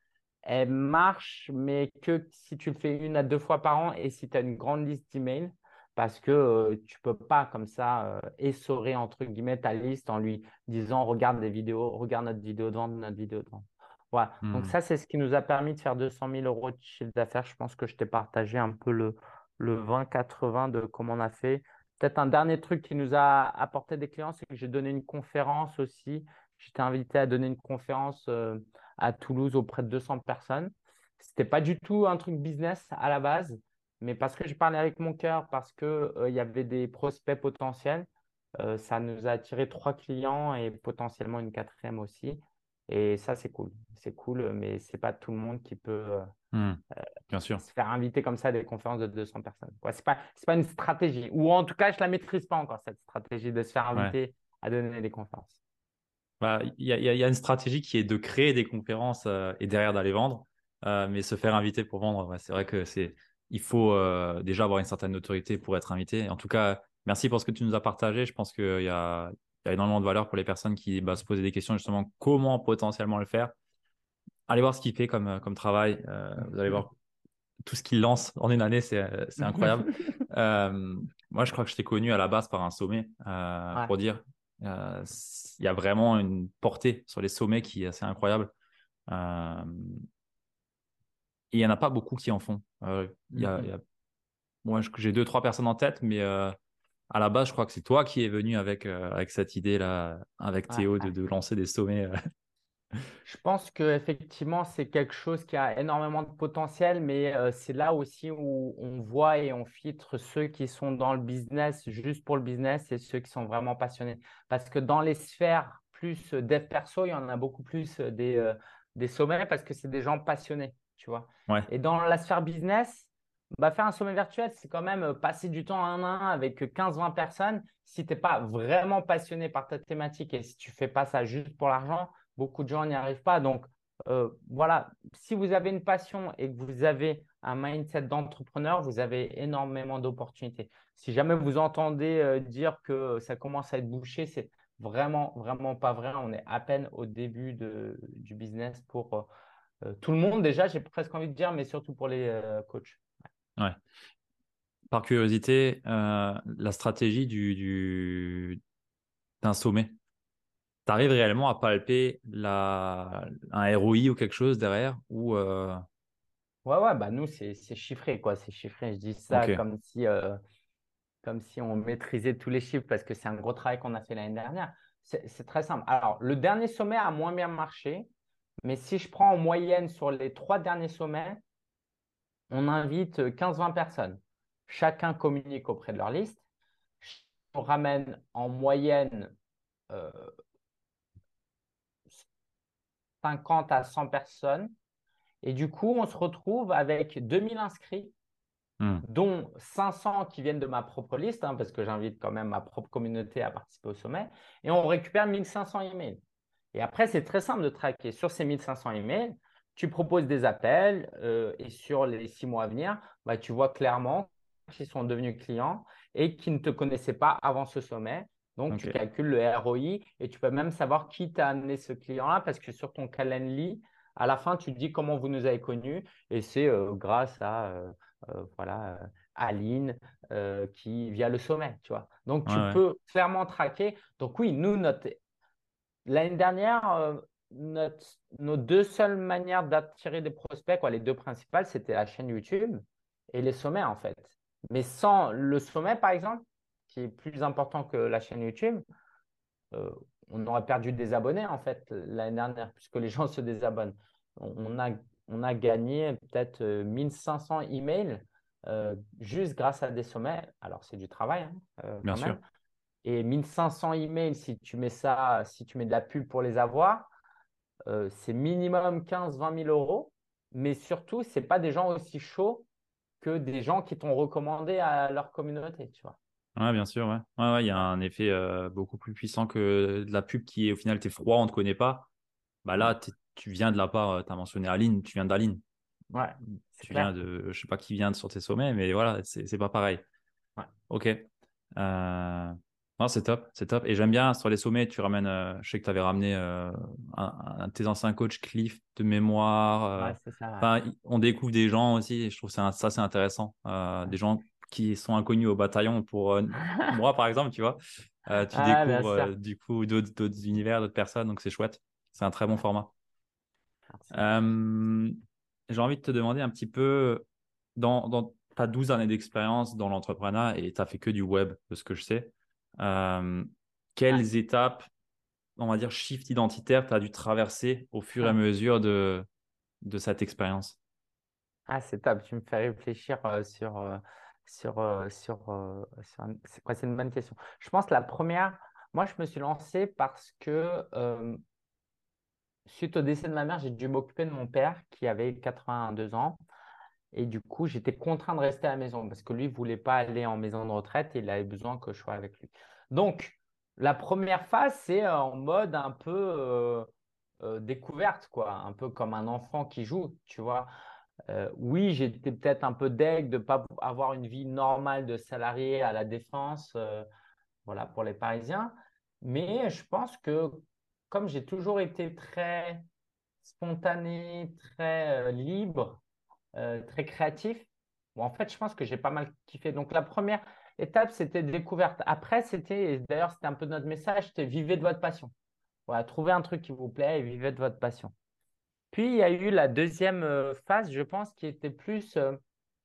B: elle marche, mais que si tu le fais une à deux fois par an et si tu as une grande liste d'emails, parce que euh, tu ne peux pas comme ça euh, essorer entre guillemets ta liste en lui disant regarde des vidéos, regarde notre vidéo de vente, notre vidéo de vente. Voilà. Donc hmm. ça, c'est ce qui nous a permis de faire 200 000 euros de chiffre d'affaires. Je pense que je t'ai partagé un peu le, le 20-80 de comment on a fait. Peut-être un dernier truc qui nous a apporté des clients, c'est que j'ai donné une conférence aussi. J'étais invité à donner une conférence euh, à Toulouse auprès de 200 personnes. Ce n'était pas du tout un truc business à la base, mais parce que je parlais avec mon cœur, parce qu'il euh, y avait des prospects potentiels, euh, ça nous a attiré trois clients et potentiellement une quatrième aussi. Et ça, c'est cool. C'est cool, mais ce n'est pas tout le monde qui peut
A: Mmh. Bien sûr.
B: Se faire inviter comme ça à des conférences de 200 personnes. Ce n'est pas, pas une stratégie. Ou en tout cas, je ne la maîtrise pas encore, cette stratégie de se faire inviter à donner des conférences.
A: Bah, il y, y, a une stratégie qui est de créer des conférences euh, et derrière d'aller vendre. Euh, mais se faire inviter pour vendre, c'est vrai que c'est il faut déjà avoir une certaine autorité pour être invité. En tout cas, merci pour ce que tu nous as partagé. Je pense qu'il y a, il y a énormément de valeur pour les personnes qui bah, se posaient des questions justement comment potentiellement le faire. Allez voir ce qu'il fait comme, euh, comme travail. Euh, vous allez voir tout ce qu'il lance en une année, c'est incroyable. Euh, moi, je crois que je t'ai connu à la base par un sommet pour dire il y a vraiment une portée sur les sommets qui est assez incroyable. Et il n'y en a pas beaucoup qui en font. Il y a, mm-hmm. moi, j'ai deux, trois personnes en tête, mais à la base, je crois que c'est toi qui es venu avec, euh, avec cette idée-là, avec Théo, De, de, lancer des sommets. Euh.
B: Je pense qu'effectivement, c'est quelque chose qui a énormément de potentiel, mais euh, c'est là aussi où on voit et on filtre ceux qui sont dans le business juste pour le business et ceux qui sont vraiment passionnés. Parce que dans les sphères plus dev perso, il y en a beaucoup plus des, des sommets parce que c'est des gens passionnés, tu vois. Et dans la sphère business, bah, faire un sommet virtuel, c'est quand même euh, passer du temps un à un avec 15-20 personnes. Si tu n'es pas vraiment passionné par ta thématique et si tu ne fais pas ça juste pour l'argent, beaucoup de gens n'y arrivent pas. Donc, euh, voilà, si vous avez une passion et que vous avez un mindset d'entrepreneur, vous avez énormément d'opportunités. Si jamais vous entendez euh, dire que ça commence à être bouché, c'est vraiment, vraiment pas vrai. On est à peine au début de, du business pour tout le monde déjà, j'ai presque envie de dire, mais surtout pour les coachs.
A: Ouais. Par curiosité, euh, la stratégie du, d'un sommet, tu arrives réellement à palper la, un ROI ou quelque chose derrière ou euh
B: Ouais, ouais, bah nous, c'est, chiffré, quoi. C'est chiffré. Je dis ça comme, si, euh, comme si on maîtrisait tous les chiffres parce que c'est un gros travail qu'on a fait l'année dernière. C'est très simple. Alors, le dernier sommet a moins bien marché, mais si je prends en moyenne sur les trois derniers sommets, on invite 15-20 personnes. Chacun communique auprès de leur liste. On ramène en moyenne 50 euh, à 100 personnes. Et du coup, on se retrouve avec 2000 inscrits, hmm. dont 500 qui viennent de ma propre liste, hein, parce que j'invite quand même ma propre communauté à participer au sommet. Et on récupère 1500 emails. Et après, c'est très simple de traquer. Sur ces 1500 emails, tu proposes des appels euh, et sur les six mois à venir, bah, tu vois clairement qu'ils sont devenus clients et qui ne te connaissaient pas avant ce sommet. Donc, tu calcules le ROI et tu peux même savoir qui t'a amené ce client-là parce que sur ton Calendly, à la fin, tu dis comment vous nous avez connus et c'est euh, grâce à euh, voilà, Aline qui via le sommet, tu vois. Donc, tu peux clairement traquer. Donc, oui, nous, notre... l'année dernière, nos deux seules manières d'attirer des prospects, quoi, les deux principales, c'était la chaîne YouTube et les sommets en fait. Mais sans le sommet, par exemple, qui est plus important que la chaîne YouTube, euh, on aurait perdu des abonnés en fait l'année dernière, puisque les gens se désabonnent. On a, on a gagné peut-être 1500 euh, emails euh, juste grâce à des sommets. Alors, c'est du travail. Hein,
A: Bien sûr.
B: Et 1500 emails, si tu mets ça, si tu mets de la pub pour les avoir, euh, c'est minimum 15-20 000 euros, mais surtout, ce n'est pas des gens aussi chauds que des gens qui t'ont recommandé à leur communauté, tu vois.
A: Ouais, bien sûr, ouais. Ouais, ouais, il y a un effet euh, beaucoup plus puissant que de la pub qui est au final, tu es froid, on ne te connaît pas. Bah là, tu viens de la part, euh, tu as mentionné Aline, tu viens d'Aline.
B: Ouais.
A: Tu viens de, je sais pas qui vient sur tes sommets, mais voilà, c'est pas pareil.
B: Ouais.
A: Ok. Euh, c'est top, c'est top. Et j'aime bien sur les sommets, tu ramènes, euh, je sais que tu avais ramené euh, un, de tes anciens coachs, Cliff, de mémoire.
B: Euh,
A: ça, On découvre des gens aussi, et je trouve ça, ça c'est intéressant. Des gens qui sont inconnus au bataillon pour moi, par exemple, tu vois. tu découvres du coup d'autres univers, d'autres personnes, donc c'est chouette. C'est un très bon format. J'ai envie de te demander un petit peu, dans, dans ta 12 années d'expérience dans l'entrepreneuriat, et tu as fait que du web, de ce que je sais. Euh, quelles étapes, on va dire, shift identitaire tu as dû traverser au fur et à mesure de, de cette expérience?
B: Ah, c'est top. Tu me fais réfléchir euh, sur, euh, sur, sur, c'est quoi C'est une bonne question. Je pense que la première, moi, je me suis lancé parce que suite au décès de ma mère, j'ai dû m'occuper de mon père qui avait 82 ans. Et du coup, j'étais contraint de rester à la maison parce que lui ne voulait pas aller en maison de retraite et il avait besoin que je sois avec lui. Donc, la première phase, c'est en mode un peu découverte, quoi, un peu comme un enfant qui joue, tu vois? oui, j'étais peut-être un peu deg de ne pas avoir une vie normale de salarié à la défense, voilà, pour les Parisiens. Mais je pense que comme j'ai toujours été très spontané, très libre, très créatif, bon, en fait, je pense que j'ai pas mal kiffé. Donc, la première étape, c'était découverte. Après, c'était, d'ailleurs, c'était un peu notre message, c'était vivez de votre passion. Voilà, trouvez un truc qui vous plaît et vivez de votre passion. Puis, il y a eu la deuxième euh, phase, je pense, qui était plus euh,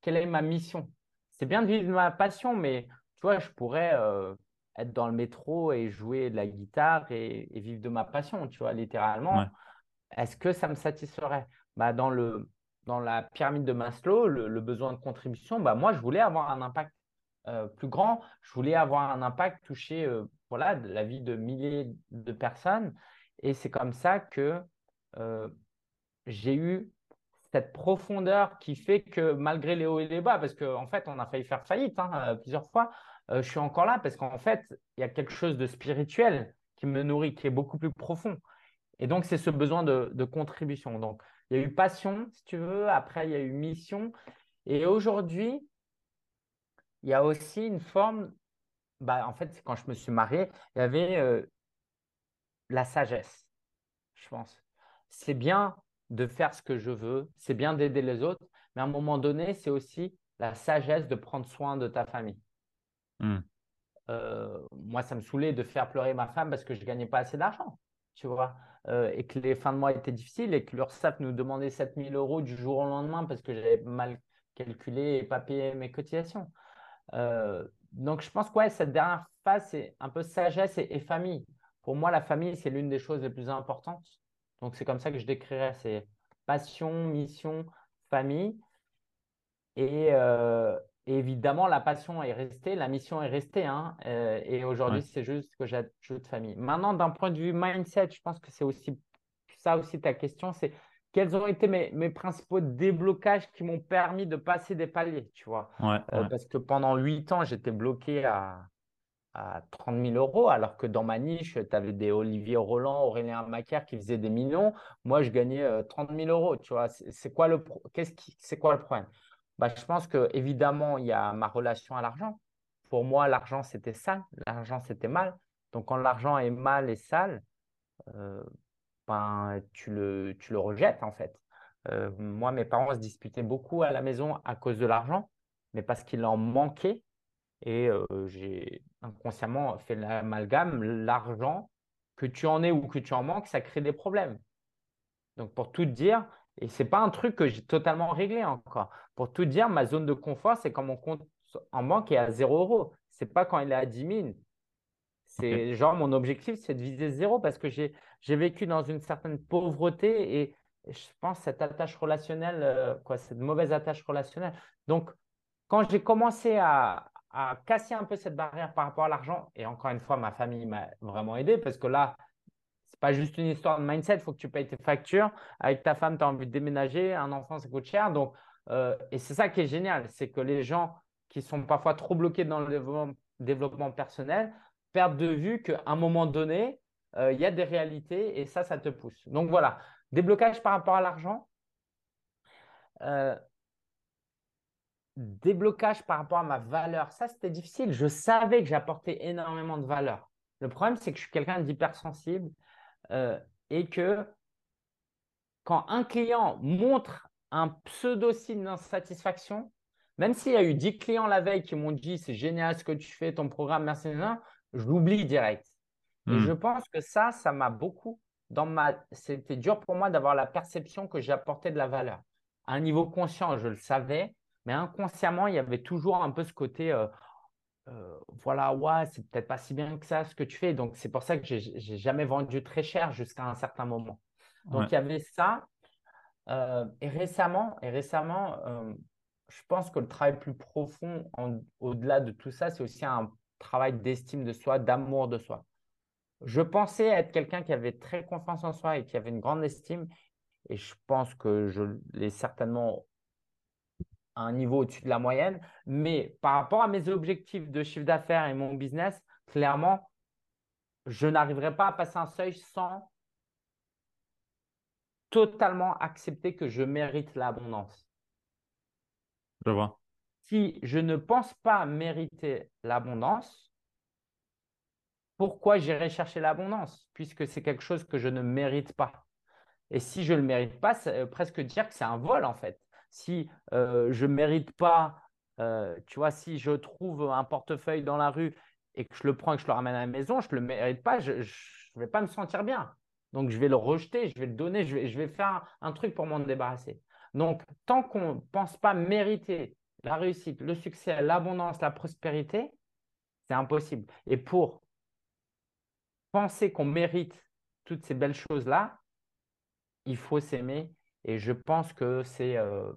B: quelle est ma mission? C'est bien de vivre de ma passion, mais tu vois, je pourrais euh, être dans le métro et jouer de la guitare et, vivre de ma passion, tu vois, littéralement. Est-ce que ça me satisferait? Bah, dans, le, dans la pyramide de Maslow, le, besoin de contribution, bah, moi, je voulais avoir un impact plus grand. Je voulais avoir un impact, toucher voilà, la vie de milliers de personnes. Et c'est comme ça que j'ai eu cette profondeur qui fait que malgré les hauts et les bas, parce qu'en fait, on a failli faire faillite hein, euh, plusieurs fois, euh, je suis encore là parce qu'en fait, il y a quelque chose de spirituel qui me nourrit, qui est beaucoup plus profond. Et donc, c'est ce besoin de, contribution. Donc, il y a eu passion, si tu veux, après, il y a eu mission. Et aujourd'hui, il y a aussi une forme, bah, en fait, quand je me suis marié, il y avait euh, la sagesse, je pense. C'est bien de faire ce que je veux, c'est bien d'aider les autres, mais à un moment donné, c'est aussi la sagesse de prendre soin de ta famille. Hmm. Euh, moi, ça me saoulait de faire pleurer ma femme parce que je ne gagnais pas assez d'argent, tu vois, euh, et que les fins de mois étaient difficiles et que l'URSSAF nous demandait 7000 euros du jour au lendemain parce que j'avais mal calculé et pas payé mes cotisations. Euh, donc, je pense que cette dernière phase, c'est un peu sagesse et famille. Pour moi, la famille, c'est l'une des choses les plus importantes. Donc, c'est comme ça que je décrirais. C'est passion, mission, famille. Et, euh, évidemment, la passion est restée, la mission est restée. Hein, euh, et aujourd'hui, c'est juste que j'ajoute famille. Maintenant, d'un point de vue mindset, je pense que c'est aussi ça aussi ta question. C'est quels ont été mes, mes principaux déblocages qui m'ont permis de passer des paliers, tu vois? Euh, parce que pendant huit ans, j'étais bloqué à, à 30 000 euros, alors que dans ma niche, tu avais des Olivier Roland, Aurélien Macaire qui faisaient des millions. Moi, je gagnais 30 euh, 000 euros. Tu vois, c'est quoi le qu'est-ce qui c'est quoi le problème? Bah, je pense que évidemment, il y a ma relation à l'argent. Pour moi, l'argent c'était sale, l'argent c'était mal. Donc quand l'argent est mal et sale, euh, ben tu le tu le rejettes en fait. Euh, moi, mes parents se disputaient beaucoup à la maison à cause de l'argent, mais parce qu'il en manquait et j'ai inconsciemment fait l'amalgame, l'argent, que tu en aies ou que tu en manques, ça crée des problèmes. Donc pour tout dire, et ce n'est pas un truc que j'ai totalement réglé encore. Pour tout dire, ma zone de confort, c'est quand mon compte en banque est à 0 euros. Ce n'est pas quand il est à 10 000. C'est genre mon objectif, c'est de viser zéro parce que j'ai vécu dans une certaine pauvreté et, je pense cette attache relationnelle, quoi, cette mauvaise attache relationnelle. Donc, quand j'ai commencé à, à casser un peu cette barrière par rapport à l'argent. Et encore une fois, ma famille m'a vraiment aidé parce que là, juste une histoire de mindset. Il faut que tu payes tes factures. Avec ta femme, tu as envie de déménager. Un enfant, ça coûte cher. Donc, euh, et c'est ça qui est génial. C'est que les gens qui sont parfois trop bloqués dans le développement, personnel perdent de vue qu'à un moment donné, euh, il y a des réalités et ça, ça te pousse. Donc voilà, déblocage par rapport à l'argent. Euh, déblocage par rapport à ma valeur. Ça, c'était difficile. Je savais que j'apportais énormément de valeur. Le problème, c'est que je suis quelqu'un d'hypersensible euh, et que quand un client montre un pseudo-signe d'insatisfaction, même s'il y a eu 10 clients la veille qui m'ont dit c'est génial ce que tu fais, ton programme, merci, je l'oublie direct. Et hmm. je pense que ça, ça m'a beaucoup dans ma. C'était dur pour moi d'avoir la perception que j'apportais de la valeur. À un niveau conscient, je le savais, mais inconsciemment, il y avait toujours un peu ce côté, euh, euh, voilà, ouais, c'est peut-être pas si bien que ça ce que tu fais. Donc, c'est pour ça que j'ai jamais vendu très cher jusqu'à un certain moment. Donc, il y avait ça. Euh, et récemment, et récemment je pense que le travail plus profond, au-delà de tout ça, c'est aussi un travail d'estime de soi, d'amour de soi. Je pensais être quelqu'un qui avait très confiance en soi et qui avait une grande estime. Et je pense que je l'ai certainement un niveau au-dessus de la moyenne. Mais par rapport à mes objectifs de chiffre d'affaires et mon business, clairement, je n'arriverai pas à passer un seuil sans totalement accepter que je mérite l'abondance.
A: Je vois.
B: Si je ne pense pas mériter l'abondance, pourquoi j'irai chercher l'abondance Puisque c'est quelque chose que je ne mérite pas? Et si je ne le mérite pas, c'est presque dire que c'est un vol en fait. Si euh, je ne mérite pas, euh, tu vois, si je trouve un portefeuille dans la rue et que je le prends et que je le ramène à la maison, je ne le mérite pas, je ne vais pas me sentir bien. Donc, je vais le rejeter, je vais le donner, je vais, je vais faire un truc pour m'en débarrasser. Donc, tant qu'on ne pense pas mériter la réussite, le succès, l'abondance, la prospérité, c'est impossible. Et pour penser qu'on mérite toutes ces belles choses-là, il faut s'aimer. Et je pense que c'est euh,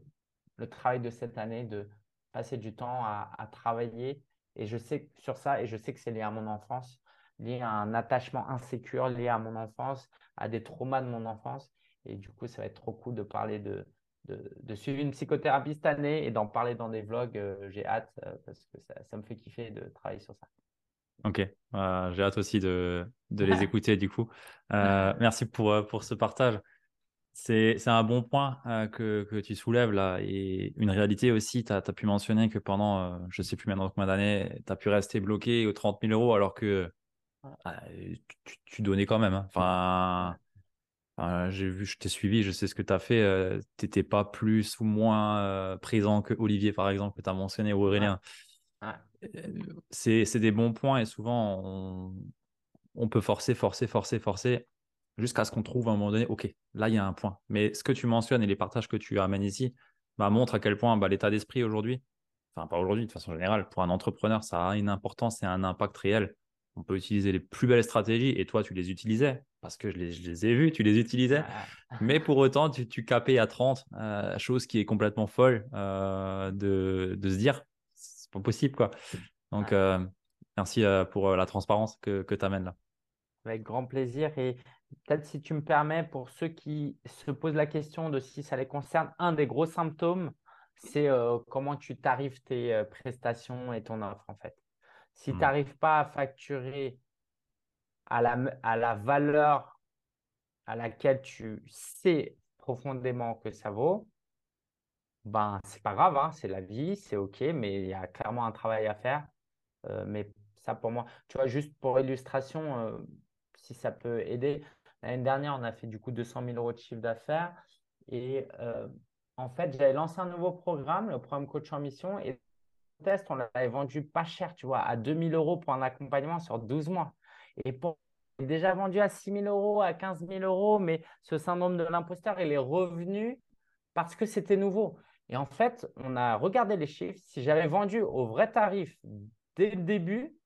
B: le travail de cette année de passer du temps à, à, travailler. Et je sais sur ça, et je sais que c'est lié à mon enfance, lié à un attachement insécure, lié à mon enfance, à des traumas de mon enfance. Et du coup, ça va être trop cool de parler de, de, suivre une psychothérapie cette année et d'en parler dans des vlogs. Euh, j'ai hâte euh, parce que ça, me fait kiffer de travailler sur ça.
A: Ok, euh, j'ai hâte aussi de, de les écouter du coup. merci pour, pour ce partage. C'est un bon point que, que, tu soulèves là. Et une réalité aussi, tu as, pu mentionner que pendant, je ne sais plus maintenant combien d'années, tu as pu rester bloqué aux 30 000 euros alors que ah, tu, donnais quand même. Hein. Enfin, j'ai vu, je t'ai suivi, je sais ce que tu as fait. Euh, tu n'étais pas plus ou moins euh, présent que Olivier, par exemple, que tu as mentionné, ou Aurélien. Euh, c'est des bons points et souvent, on, on, peut forcer, forcer, forcer, forcer jusqu'à ce qu'on trouve à un moment donné, OK, là, il y a un point. Mais ce que tu mentionnes et les partages que tu amènes ici bah, montrent à quel point bah, l'état d'esprit aujourd'hui, enfin, pas aujourd'hui, de façon générale, pour un entrepreneur, ça a une importance et un impact réel on peut utiliser les plus belles stratégies et toi, tu les utilisais parce que je les, ai vues, tu les utilisais. Mais pour autant, tu, tu capais à 30, euh, chose qui est complètement folle euh, de, se dire, c'est pas possible. quoi. Donc, euh, merci pour la transparence que, que tu amènes là.
B: Avec grand plaisir. Et peut-être si tu me permets, pour ceux qui se posent la question de si ça les concerne, un des gros symptômes, c'est comment tu tarifes tes prestations et ton offre en fait. Si tu n'arrives pas à facturer à la, à la valeur à laquelle tu sais profondément que ça vaut, ben c'est pas grave, hein, c'est la vie, c'est ok, mais il y a clairement un travail à faire. Euh, mais ça pour moi, tu vois, juste pour illustration, euh, si ça peut aider, l'année dernière, on a fait du coup 200 000 euros de chiffre d'affaires et euh, en fait, j'avais lancé un nouveau programme, le programme Coach en Mission, et test, on l'avait vendu pas cher, tu vois, à 2000 euros pour un accompagnement sur 12 mois. Et pour déjà vendu à 6 000 euros, à 15 000 euros, mais ce syndrome de l'imposteur, il est revenu parce que c'était nouveau. Et en fait, on a regardé les chiffres. Si j'avais vendu au vrai tarif dès le début,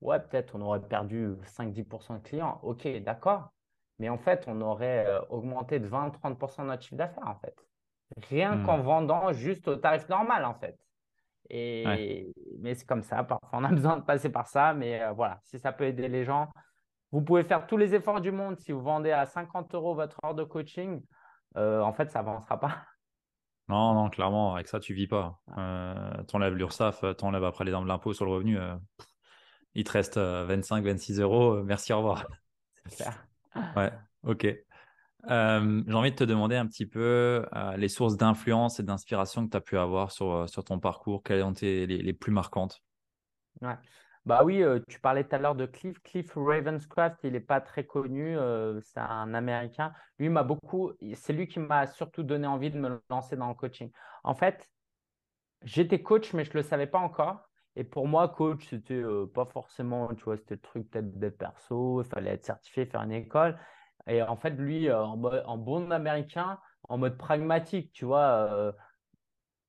B: ouais, peut-être on aurait perdu 5-10% de clients. Ok, d'accord. Mais en fait, on aurait euh, augmenté de 20-30% notre chiffre d'affaires, en fait. Rien hmm. qu'en vendant juste au tarif normal, en fait. Et, Mais c'est comme ça, parfois on a besoin de passer par ça. Mais euh, voilà, si ça peut aider les gens, vous pouvez faire tous les efforts du monde. Si vous vendez à 50 euros votre heure de coaching, euh, en fait, ça avancera pas.
A: Non, non, clairement, avec ça, tu vis pas. Euh, t'enlèves l'URSSAF, t'enlèves après les de l'impôt sur le revenu. Euh, il te reste 25, 26 euros. Merci, au revoir. Ouais, ok. Euh, j'ai envie de te demander un petit peu euh, les sources d'influence et d'inspiration que tu as pu avoir sur, euh, sur ton parcours. Quelles ont été les, les plus marquantes?
B: Ouais. Bah oui, tu parlais tout à l'heure de Cliff. Cliff Ravenscraft, il n'est pas très connu, c'est un Américain. Lui m'a beaucoup, c'est lui qui m'a surtout donné envie de me lancer dans le coaching. En fait, j'étais coach, mais je ne le savais pas encore. Et pour moi, coach, c'était pas forcément, tu vois, c'était le truc peut-être des perso, il fallait être certifié, faire une école. Et en fait, lui, euh, en, bon américain, en mode pragmatique, tu vois, euh,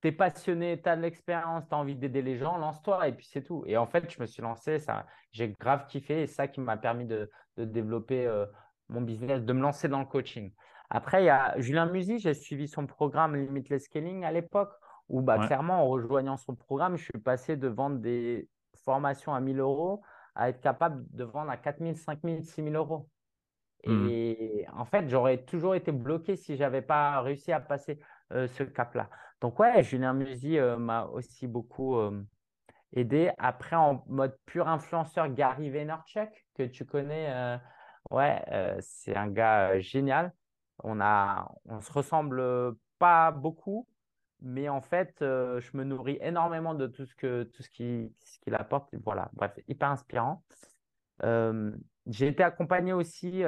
B: tu es passionné, tu as de l'expérience, tu as envie d'aider les gens, lance-toi et puis c'est tout. Et en fait, je me suis lancé, ça, j'ai grave kiffé et ça qui m'a permis de, développer euh, mon business, de me lancer dans le coaching. Après, il y a Julien Musy, j'ai suivi son programme Limitless Scaling à l'époque où bah, clairement, en rejoignant son programme, je suis passé de vendre des formations à 1000 euros à être capable de vendre à 4000, 5000, 6000 euros. Mmh. Et en fait, j'aurais toujours été bloqué si je n'avais pas réussi à passer euh, ce cap-là. Donc, ouais, Julien Musy euh, m'a aussi beaucoup euh, aidé. Après, en mode pur influenceur, Gary Vaynerchuk, que tu connais, ouais, c'est un gars génial. On a, on se ressemble pas beaucoup, mais en fait, je me nourris énormément de tout ce que tout ce qui ce qu'il apporte. Voilà, bref, hyper inspirant. j'ai été accompagné aussi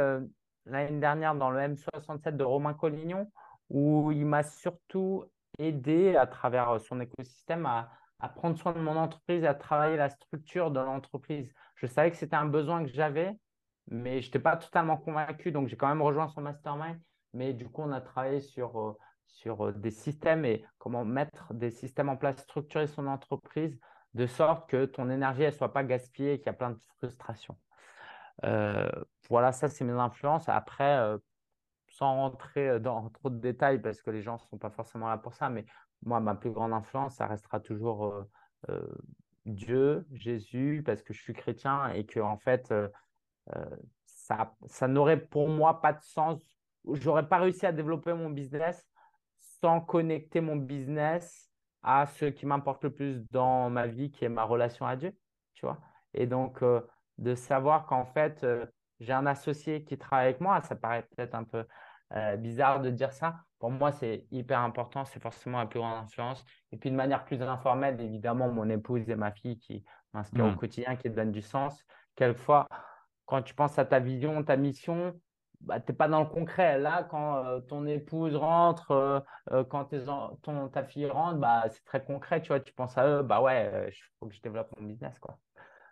B: l'année dernière dans le M67 de Romain Collignon, où il m'a surtout aidé à travers son écosystème à, prendre soin de mon entreprise, à travailler la structure de l'entreprise. Je savais que c'était un besoin que j'avais, mais je n'étais pas totalement convaincu, donc j'ai quand même rejoint son mastermind. Mais du coup, on a travaillé sur, euh, sur euh, des systèmes et comment mettre des systèmes en place, structurer son entreprise de sorte que ton énergie ne soit pas gaspillée et qu'il y a plein de frustrations. Euh, voilà, ça, c'est mes influences. Après, sans rentrer dans trop de détails parce que les gens ne sont pas forcément là pour ça, mais moi, ma plus grande influence, ça restera toujours euh, euh, Dieu, Jésus, parce que je suis chrétien et que, en fait, euh, ça, ça n'aurait pour moi pas de sens. J'aurais pas réussi à développer mon business sans connecter mon business à ce qui m'importe le plus dans ma vie, qui est ma relation à Dieu, tu vois? Et donc, de savoir qu'en fait, j'ai un associé qui travaille avec moi, ça paraît peut-être un peu bizarre de dire ça, pour moi, c'est hyper important. C'est forcément la plus grande influence. Et puis, de manière plus informelle, évidemment, mon épouse et ma fille qui m'inspirent au hmm. quotidien, qui donnent du sens. Quelquefois, quand tu penses à ta vision, ta mission, bah, tu n'es pas dans le concret. Là, quand euh, ton épouse rentre, euh, euh, quand ton, ta fille rentre, bah, c'est très concret. Tu vois, tu penses à eux, bah ouais, il faut que je développe mon business. Quoi.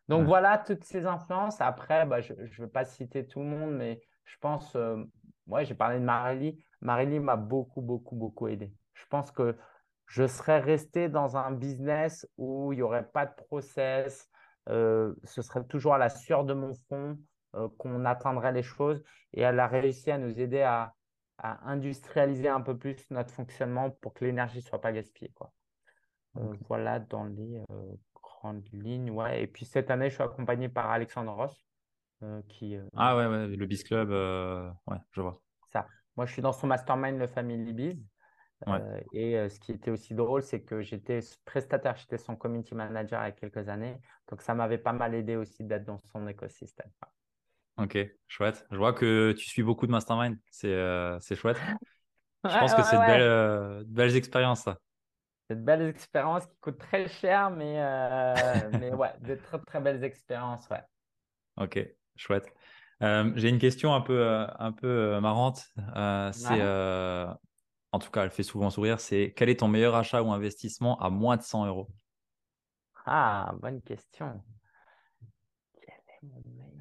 B: Donc voilà toutes ces influences. Après, bah, je ne vais pas citer tout le monde, mais je pense, ouais, j'ai parlé de Marélie. Marilyn m'a beaucoup, beaucoup, beaucoup aidé. Je pense que je serais resté dans un business où il n'y aurait pas de process, euh, ce serait toujours à la sueur de mon front qu'on atteindrait les choses et elle a réussi à nous aider à, industrialiser un peu plus notre fonctionnement pour que l'énergie ne soit pas gaspillée. Quoi. Euh, voilà dans les grandes lignes. Ouais. Et puis cette année, je suis accompagné par Alexandre Ross. qui,
A: ah ouais, ouais, le Biz Club, ouais, je vois.
B: Ça. Moi, je suis dans son mastermind, le Family Biz. Euh, et euh, ce qui était aussi drôle, c'est que j'étais prestataire, j'étais son community manager il y a quelques années. Donc, ça m'avait pas mal aidé aussi d'être dans son écosystème.
A: Ok, chouette. Je vois que tu suis beaucoup de mastermind. C'est euh, chouette. Je pense que c'est de belles, expériences, ça.
B: C'est de belles expériences qui coûtent très cher, mais, mais ouais, de très, très belles expériences, ouais.
A: Ok, chouette. Euh, j'ai une question un peu, euh, un peu euh, marrante. c'est, en tout cas, elle fait souvent sourire. C'est quel est ton meilleur achat ou investissement à moins de 100 euros?
B: Ah, bonne question.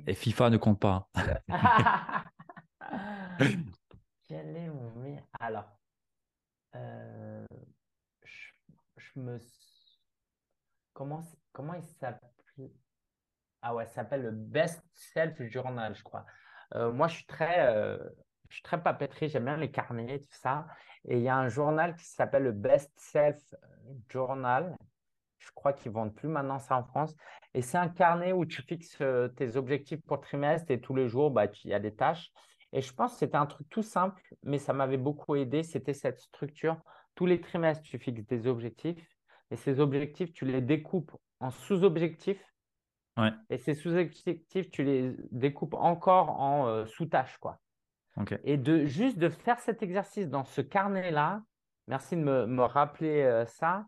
A: Et FIFA ne compte pas.
B: Quel est mon meilleur? Alors, je, me. Comment, comment il s'appelle? Ah ouais, ça s'appelle le Best Self Journal, je crois. Euh, moi, je suis très, euh, je suis très papeterie, j'aime bien les carnets, tout ça. Et il y a un journal qui s'appelle le Best Self Journal. Je crois qu'ils ne vendent plus maintenant ça en France. Et c'est un carnet où tu fixes euh, tes objectifs pour trimestre et tous les jours, bah, il y a des tâches. Et je pense que c'était un truc tout simple, mais ça m'avait beaucoup aidé. C'était cette structure. Tous les trimestres, tu fixes des objectifs. Et ces objectifs, tu les découpes en sous-objectifs et ces sous-objectifs, tu les découpes encore en euh, sous-tâches. quoi. Et de juste de faire cet exercice dans ce carnet-là, merci de me, me rappeler euh, ça.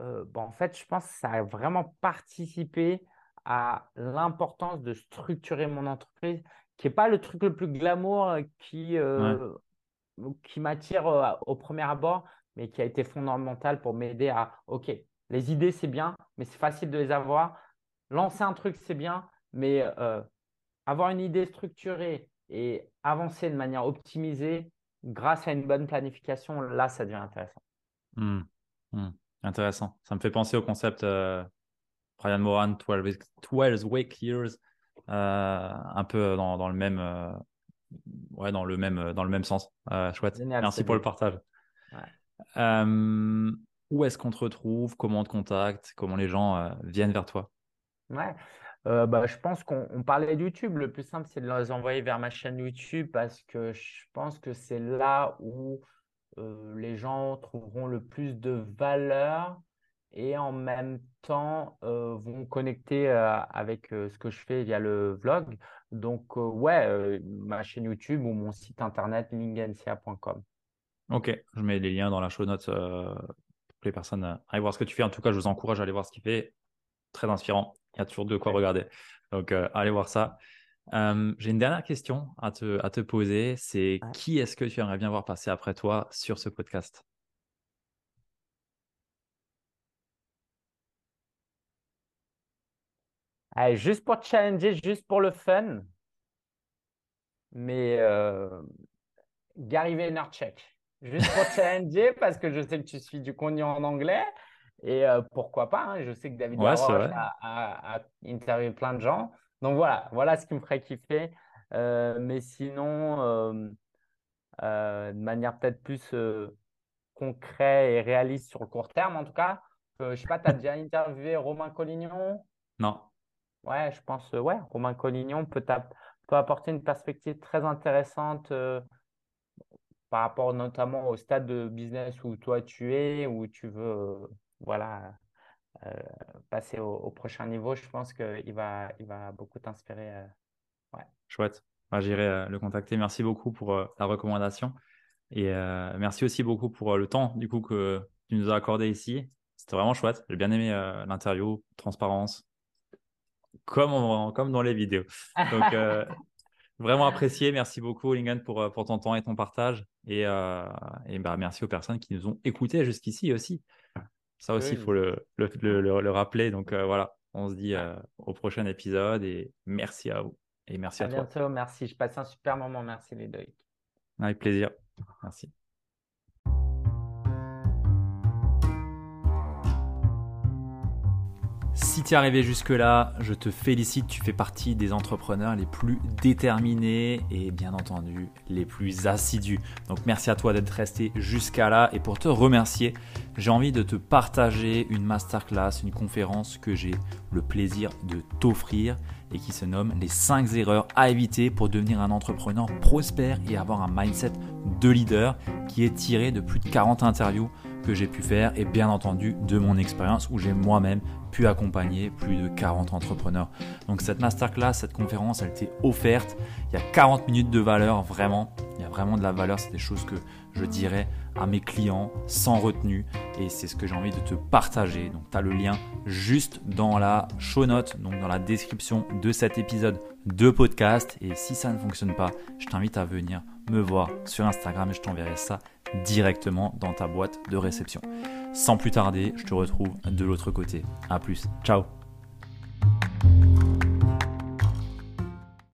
B: Euh, bon, en fait, je pense que ça a vraiment participé à l'importance de structurer mon entreprise, qui n'est pas le truc le plus glamour qui, qui m'attire au premier abord, mais qui a été fondamental pour m'aider à, OK, les idées, c'est bien, mais c'est facile de les avoir lancer un truc, c'est bien, mais euh, avoir une idée structurée et avancer de manière optimisée grâce à une bonne planification, là, ça devient intéressant.
A: Hmm. Hmm. Intéressant. Ça me fait penser au concept euh, Brian Moran, 12, 12 Wake Years, euh, un peu dans, dans le même, ouais, dans le même, dans le même sens. chouette. Merci pour le partage. où est-ce qu'on te retrouve? Comment on te contacte? Comment les gens viennent vers toi?
B: Ouais. Euh, bah, je pense qu'on parlait de YouTube. Le plus simple, c'est de les envoyer vers ma chaîne YouTube parce que je pense que c'est là où euh, les gens trouveront le plus de valeur et en même temps euh, vont connecter avec ce que je fais via le vlog. Donc, ouais, ma chaîne YouTube ou mon site internet lingensia.com.
A: Ok, je mets les liens dans la show notes pour que les personnes aillent voir ce que tu fais. En tout cas, je vous encourage à aller voir ce qu'il fait. Très inspirant. Il y a toujours de quoi regarder. Donc, allez voir ça. J'ai une dernière question à te, à te poser. C'est qui est-ce que tu aimerais bien voir passer après toi sur ce podcast?
B: Allez, juste pour challenger, juste pour le fun. Mais euh, Gary Vaynerchuk. Juste pour challenger, parce que je sais que tu suis du contenu en anglais. Et euh, pourquoi pas hein, Je sais que David ouais, a, interviewé plein de gens. Donc voilà, voilà ce qui me ferait kiffer. Euh, mais sinon, de manière peut-être plus concrète et réaliste sur le court terme, en tout cas, je ne sais pas, tu as déjà interviewé Romain Collignon?
A: Non.
B: Ouais, je pense, euh, ouais, Romain Collignon peut, peut apporter une perspective très intéressante euh, par rapport notamment au stade de business où toi tu es, où tu veux euh, voilà, passer au, prochain niveau. Je pense qu'il va, il va beaucoup t'inspirer. ouais.
A: Chouette. J'irai le contacter. Merci beaucoup pour la recommandation. Et merci aussi beaucoup pour le temps du coup que tu nous as accordé ici. C'était vraiment chouette. J'ai bien aimé l'interview, transparence, comme, comme dans les vidéos. Donc, euh, vraiment apprécié. Merci beaucoup, Lingen, pour, euh, pour ton temps et ton partage. Et, euh, et bah, merci aux personnes qui nous ont écoutés jusqu'ici aussi. Ça aussi, il faut le, le, le, rappeler. Donc, voilà, on se dit au prochain épisode et merci à vous. Et merci à,
B: à bientôt, merci. Je passe un super moment. Merci, les deux.
A: Avec plaisir. Merci. Si tu es arrivé jusque-là, je te félicite, tu fais partie des entrepreneurs les plus déterminés et bien entendu les plus assidus. Donc merci à toi d'être resté jusqu'à là et pour te remercier, j'ai envie de te partager une masterclass, une conférence que j'ai le plaisir de t'offrir et qui se nomme les 5 erreurs à éviter pour devenir un entrepreneur prospère et avoir un mindset de leader qui est tiré de plus de 40 interviews que j'ai pu faire et bien entendu de mon expérience où j'ai moi-même pu accompagner plus de 40 entrepreneurs. Donc cette masterclass, cette conférence, elle t'est offerte. Il y a 40 minutes de valeur, vraiment. Il y a vraiment de la valeur. C'est des choses que je dirais à mes clients sans retenue et c'est ce que j'ai envie de te partager. Donc tu as le lien juste dans la show note, donc dans la description de cet épisode de podcast et si ça ne fonctionne pas, je t'invite à venir me voir sur Instagram et je t'enverrai ça directement dans ta boîte de réception. Sans plus tarder, je te retrouve de l'autre côté. A plus, ciao